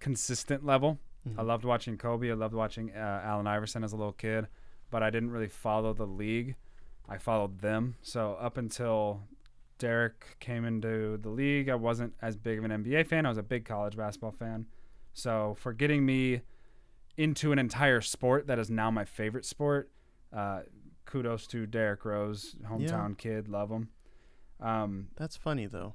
consistent level. I Mhm. loved watching Kobe. I loved watching uh, Allen Iverson as a little kid, but I didn't really follow the league. I followed them. So up until Derrick came into the league, I wasn't as big of an NBA fan. I was a big college basketball fan. So for getting me into an entire sport that is now my favorite sport, uh, kudos to Derrick Rose, hometown kid, love him. Um, That's funny though,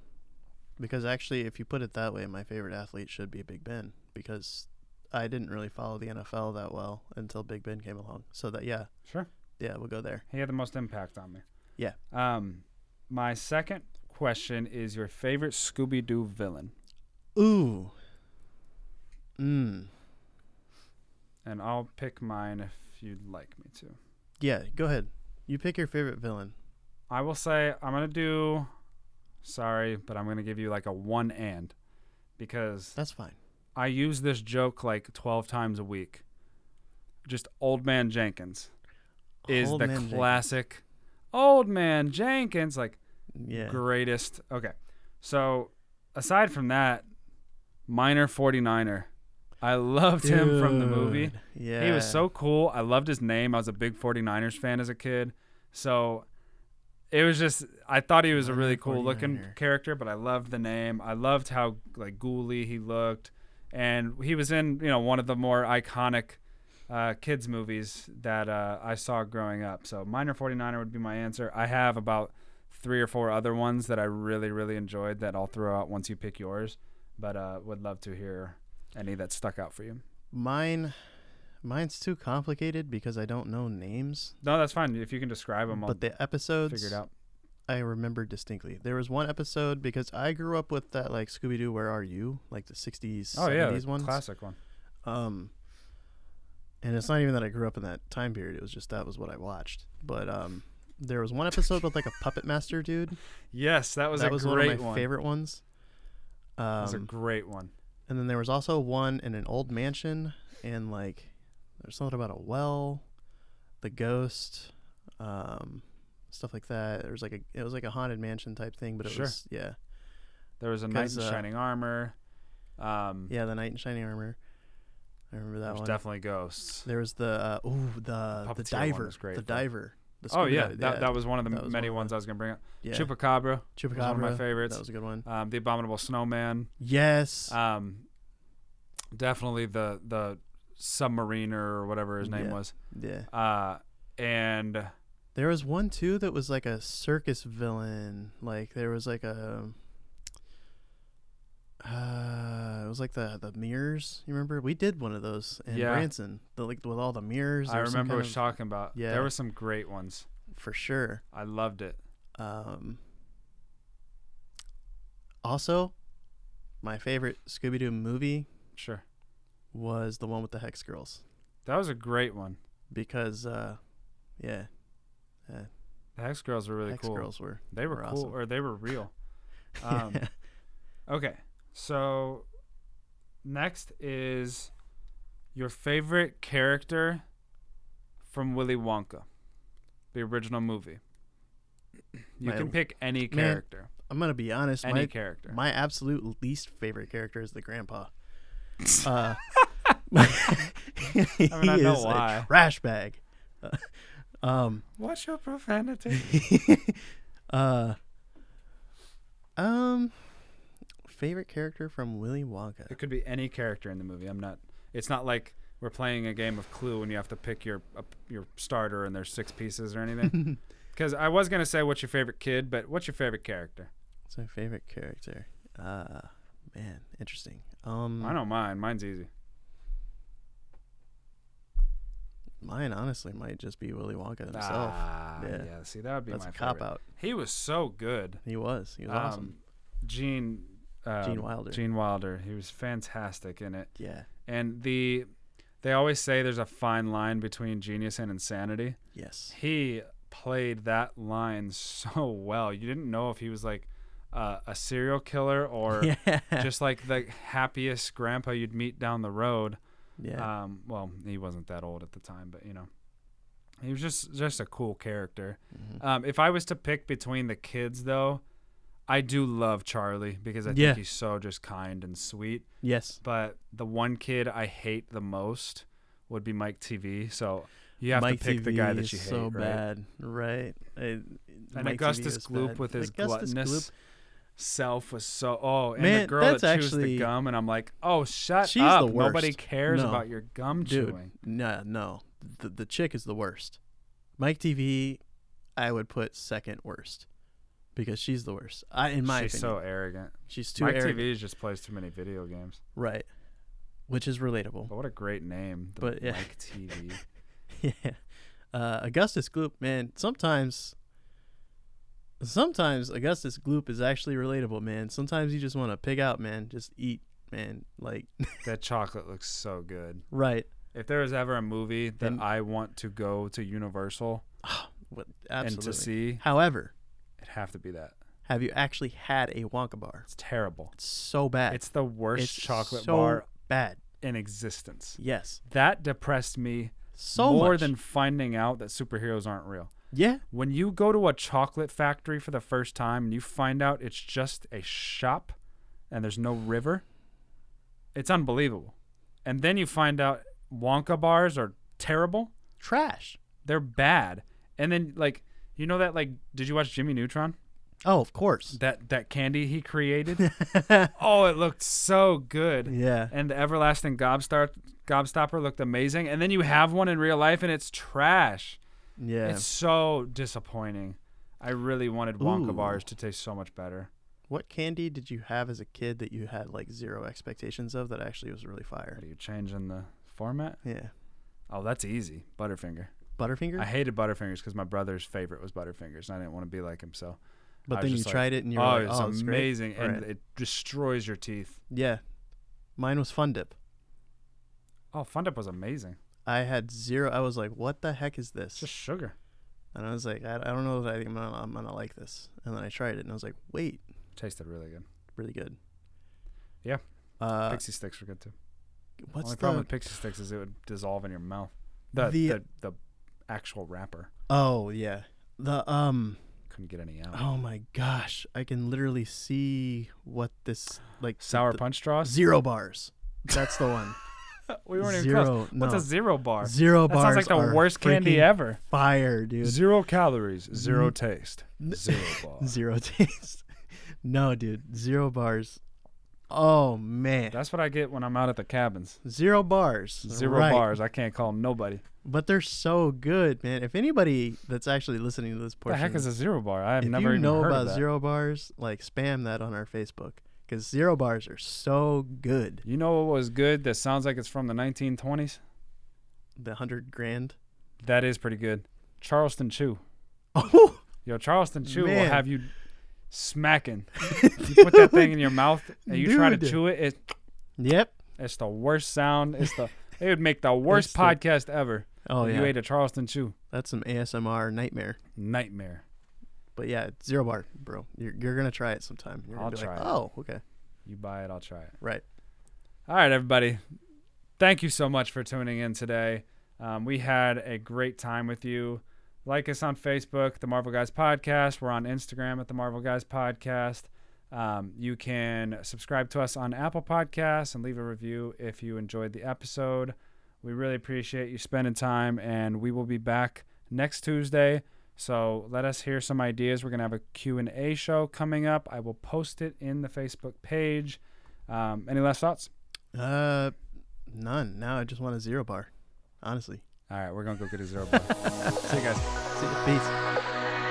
because actually, if you put it that way, my favorite athlete should be Big Ben because I didn't really follow the NFL that well until Big Ben came along. So that yeah, sure. yeah, we'll go there. He had the most impact on me. Yeah. Um, my second question is your favorite Scooby Doo villain, Ooh. Mm. and I'll pick mine if you'd like me to. Yeah, go ahead. You pick your favorite villain. I will say I'm gonna do. Sorry, but I'm gonna give you like a one and because That's fine. I use this joke like 12 times a week. Just Old Man Jenkins is Old the Man Jenkins. classic Old Man Jenkins, like Yeah. greatest. Okay. So aside from that, Miner 49er. I loved him from the movie. Yeah. He was so cool. I loved his name. I was a big 49ers fan as a kid. So it was just I thought he was a really cool looking 49er. character, but I loved the name. I loved how like ghouly he looked. And he was in, you know, one of the more iconic uh, kids movies that uh, I saw growing up. So Miner 49er would be my answer. I have about three or four other ones that I really, really enjoyed that I'll throw out once you pick yours. But uh, would love to hear any that stuck out for you. Mine Mine's too complicated because I don't know names. No, that's fine. If you can describe them, I'll But the episodes figure it out. I remember distinctly. There was one episode because I grew up with that like Scooby Doo Where Are You? Like the 60s, Oh yeah, 70s the ones. classic one. Um and it's not even that I grew up in that time period. It was just that was what I watched. But um there was one episode with like a puppet master dude. Yes, that was that a was great one of my one. favorite ones. That was a Um, great one. and then there was also one in an old mansion and like there's something about a well, the ghost, um stuff like that. There was like a it was like a haunted mansion type thing, but it Sure. was yeah. There was a knight in uh, shining armor. Um, Yeah, the knight in shining armor. I remember that there's one. definitely ghosts. There was the uh, ooh the the Puppeteer one diver, great, the though. diver. Oh yeah, that, that was one of the many one ones I was gonna bring up. yeah. Chupacabra, Chupacabra. was one of my favorites. That was a good one. um, the abominable snowman. Yes. Um, definitely the the submariner or whatever his name Yeah. was. yeah. Uh, and There was one too that was like a circus villain. Like there was like a. Uh, it was like the the mirrors. You remember? We did one of those in Yeah. Branson. The like with all the mirrors. I remember what you're talking about. yeah. There were some great ones. for sure. I loved it. Um. Also, my favorite Scooby Doo movie Sure, was the one with the Hex Girls that was a great one. because, uh, yeah, The Hex Girls were really Hex cool. Girls were They were, were cool, awesome. or they were real. Um, yeah. Okay, so next is your favorite character from Willy Wonka, the original movie. You My- can pick any Man, character, I'm gonna be honest. any My character. my absolute least favorite character is the grandpa. Uh, I mean, I know is a trash bag. Uh, um, What's your profanity? uh, um, favorite character from Willy Wonka. it could be any character in the movie. I'm not. It's not like we're playing a game of Clue and you have to pick your uh, your starter and there's six pieces or anything. Because I was gonna say what's your favorite kid, but what's your favorite character? What's my favorite character? Uh, man, interesting. Um, I don't mind. Mine's easy. Mine honestly might just be Willy Wonka himself. Ah, yeah. Yeah. See, that would be That's my a cop favorite. out. He was so good. He was. He was awesome. Um, Gene. Um, Gene Wilder. Gene Wilder. He was fantastic in it. Yeah. And the, they always say there's a fine line between genius and insanity. Yes. He played that line so well. You didn't know if he was like uh, a serial killer or yeah. just like the happiest grandpa you'd meet down the road. yeah. Um, well, he wasn't that old at the time, but you know, he was just just a cool character. Mhm. Um, if I was to pick between the kids, though, I do love Charlie because I think Yeah. he's so just kind and sweet. yes. But the one kid I hate the most would be Mike TV. So you have Mike to pick TV the guy that is you hate, so right? bad, right? I- And Mike TV Augustus is Gloop bad. with his Augustus gluttonous Gloop, self was so. Oh, and the Man, girl that's that chews the gum, and I'm like, oh, shut She's up! the Nobody worst. cares No. about your gum dude. chewing. No, no, the the chick is the worst. Mike TV, I would put second worst because she's the worst. I, in my She's opinion, so arrogant. she's too Mike arrogant. TV just plays too many video games. Right, which is relatable. But what a great name, But, yeah. Mike TV. yeah. Uh, Augustus Gloop, man, sometimes sometimes Augustus Gloop is actually relatable, man. Sometimes you just want to pig out, man. Just eat, man. Like that chocolate looks so good. right. If there was ever a movie that And- I want to go to Universal What and to see, However, have to be that. have you actually had a Wonka bar? It's terrible. It's so bad. It's the worst It's chocolate so bar bad. in existence. Yes. That depressed me So more much. than finding out that superheroes aren't real. Yeah. When you go to a chocolate factory for the first time and you find out it's just a shop and there's no river, it's unbelievable. And then you find out Wonka bars are terrible. Trash. They're bad. And then like you know that like did you watch Jimmy Neutron? Oh, of course. That that candy he created? oh, it looked so good. yeah. And the everlasting gobstar gobstopper looked amazing. And then you have one in real life and it's trash. Yeah. It's so disappointing. I really wanted Wonka Ooh. bars to taste so much better. what candy did you have as a kid that you had like zero expectations of that actually was really fire? Are you changing the format? Yeah. Oh, that's easy. Butterfinger. Butterfinger. I hated Butterfingers because my brother's favorite was Butterfingers, and I didn't want to be like him. So, but then you like, tried it and you were oh, like, "Oh, it's great." amazing, and Right. it destroys your teeth. Yeah, mine was Fun Dip. Oh, Fun Dip was amazing. I had zero. I was like, "What the heck is It's this?" just sugar. And I was like, "I, I don't know that I think I'm gonna, I'm gonna like this." And then I tried it, and I was like, "Wait, Tasted really good. really good." Yeah. Uh, Pixy Stix were good too. what's Only the? problem with Pixy Stix is it would dissolve in your mouth. The The- the, the, actual wrapper oh yeah, the um. couldn't get any out. Oh my gosh, I can literally see what this like. Sour the- punch straws. Zero bars. That's the one. we weren't even zero. close. No. What's a zero bar? Zero That bars. sounds like the worst candy ever. Fire, dude. Zero calories, zero Mm. taste, zero bar. Zero taste. no, dude. Zero bars. Oh man. That's what I get when I'm out at the cabins. Zero bars. Zero Right. bars. I can't call nobody. But they're so good, man. If anybody that's actually listening to this What the portion, heck is a zero bar? I have never you even know heard about of zero bars, like spam that on our Facebook because zero bars are so good. You know what was good? That sounds like it's from the 1920s. The hundred grand. That is pretty good. Charleston Chew. Oh, Yo, Charleston Chew will have you smacking. you put that thing in your mouth and you try to chew it. it yep. it's the worst sound. It's the. It would make the worst It's the- podcast ever. Oh yeah. You ate a Charleston Chew. That's some ASMR nightmare. Nightmare. But yeah, zero bar, bro. You're you're gonna try it sometime. You're gonna I'll be try like, it. oh, okay, You buy it, I'll try it. right. All right, everybody. Thank you so much for tuning in today. Um, we had a great time with you. Like us on Facebook, the Marvel Guys Podcast. We're on Instagram at the Marvel Guys Podcast. Um, you can subscribe to us on Apple Podcasts and leave a review if you enjoyed the episode. We really appreciate you spending time, and we will be back next Tuesday. So let us hear some ideas. We're gonna have a Q&A show coming up. I will post it in the Facebook page. Um, any last thoughts? Uh, none. Now I just want a zero bar. Honestly. All right, we're gonna go get a zero bar. See you guys. See you. Peace.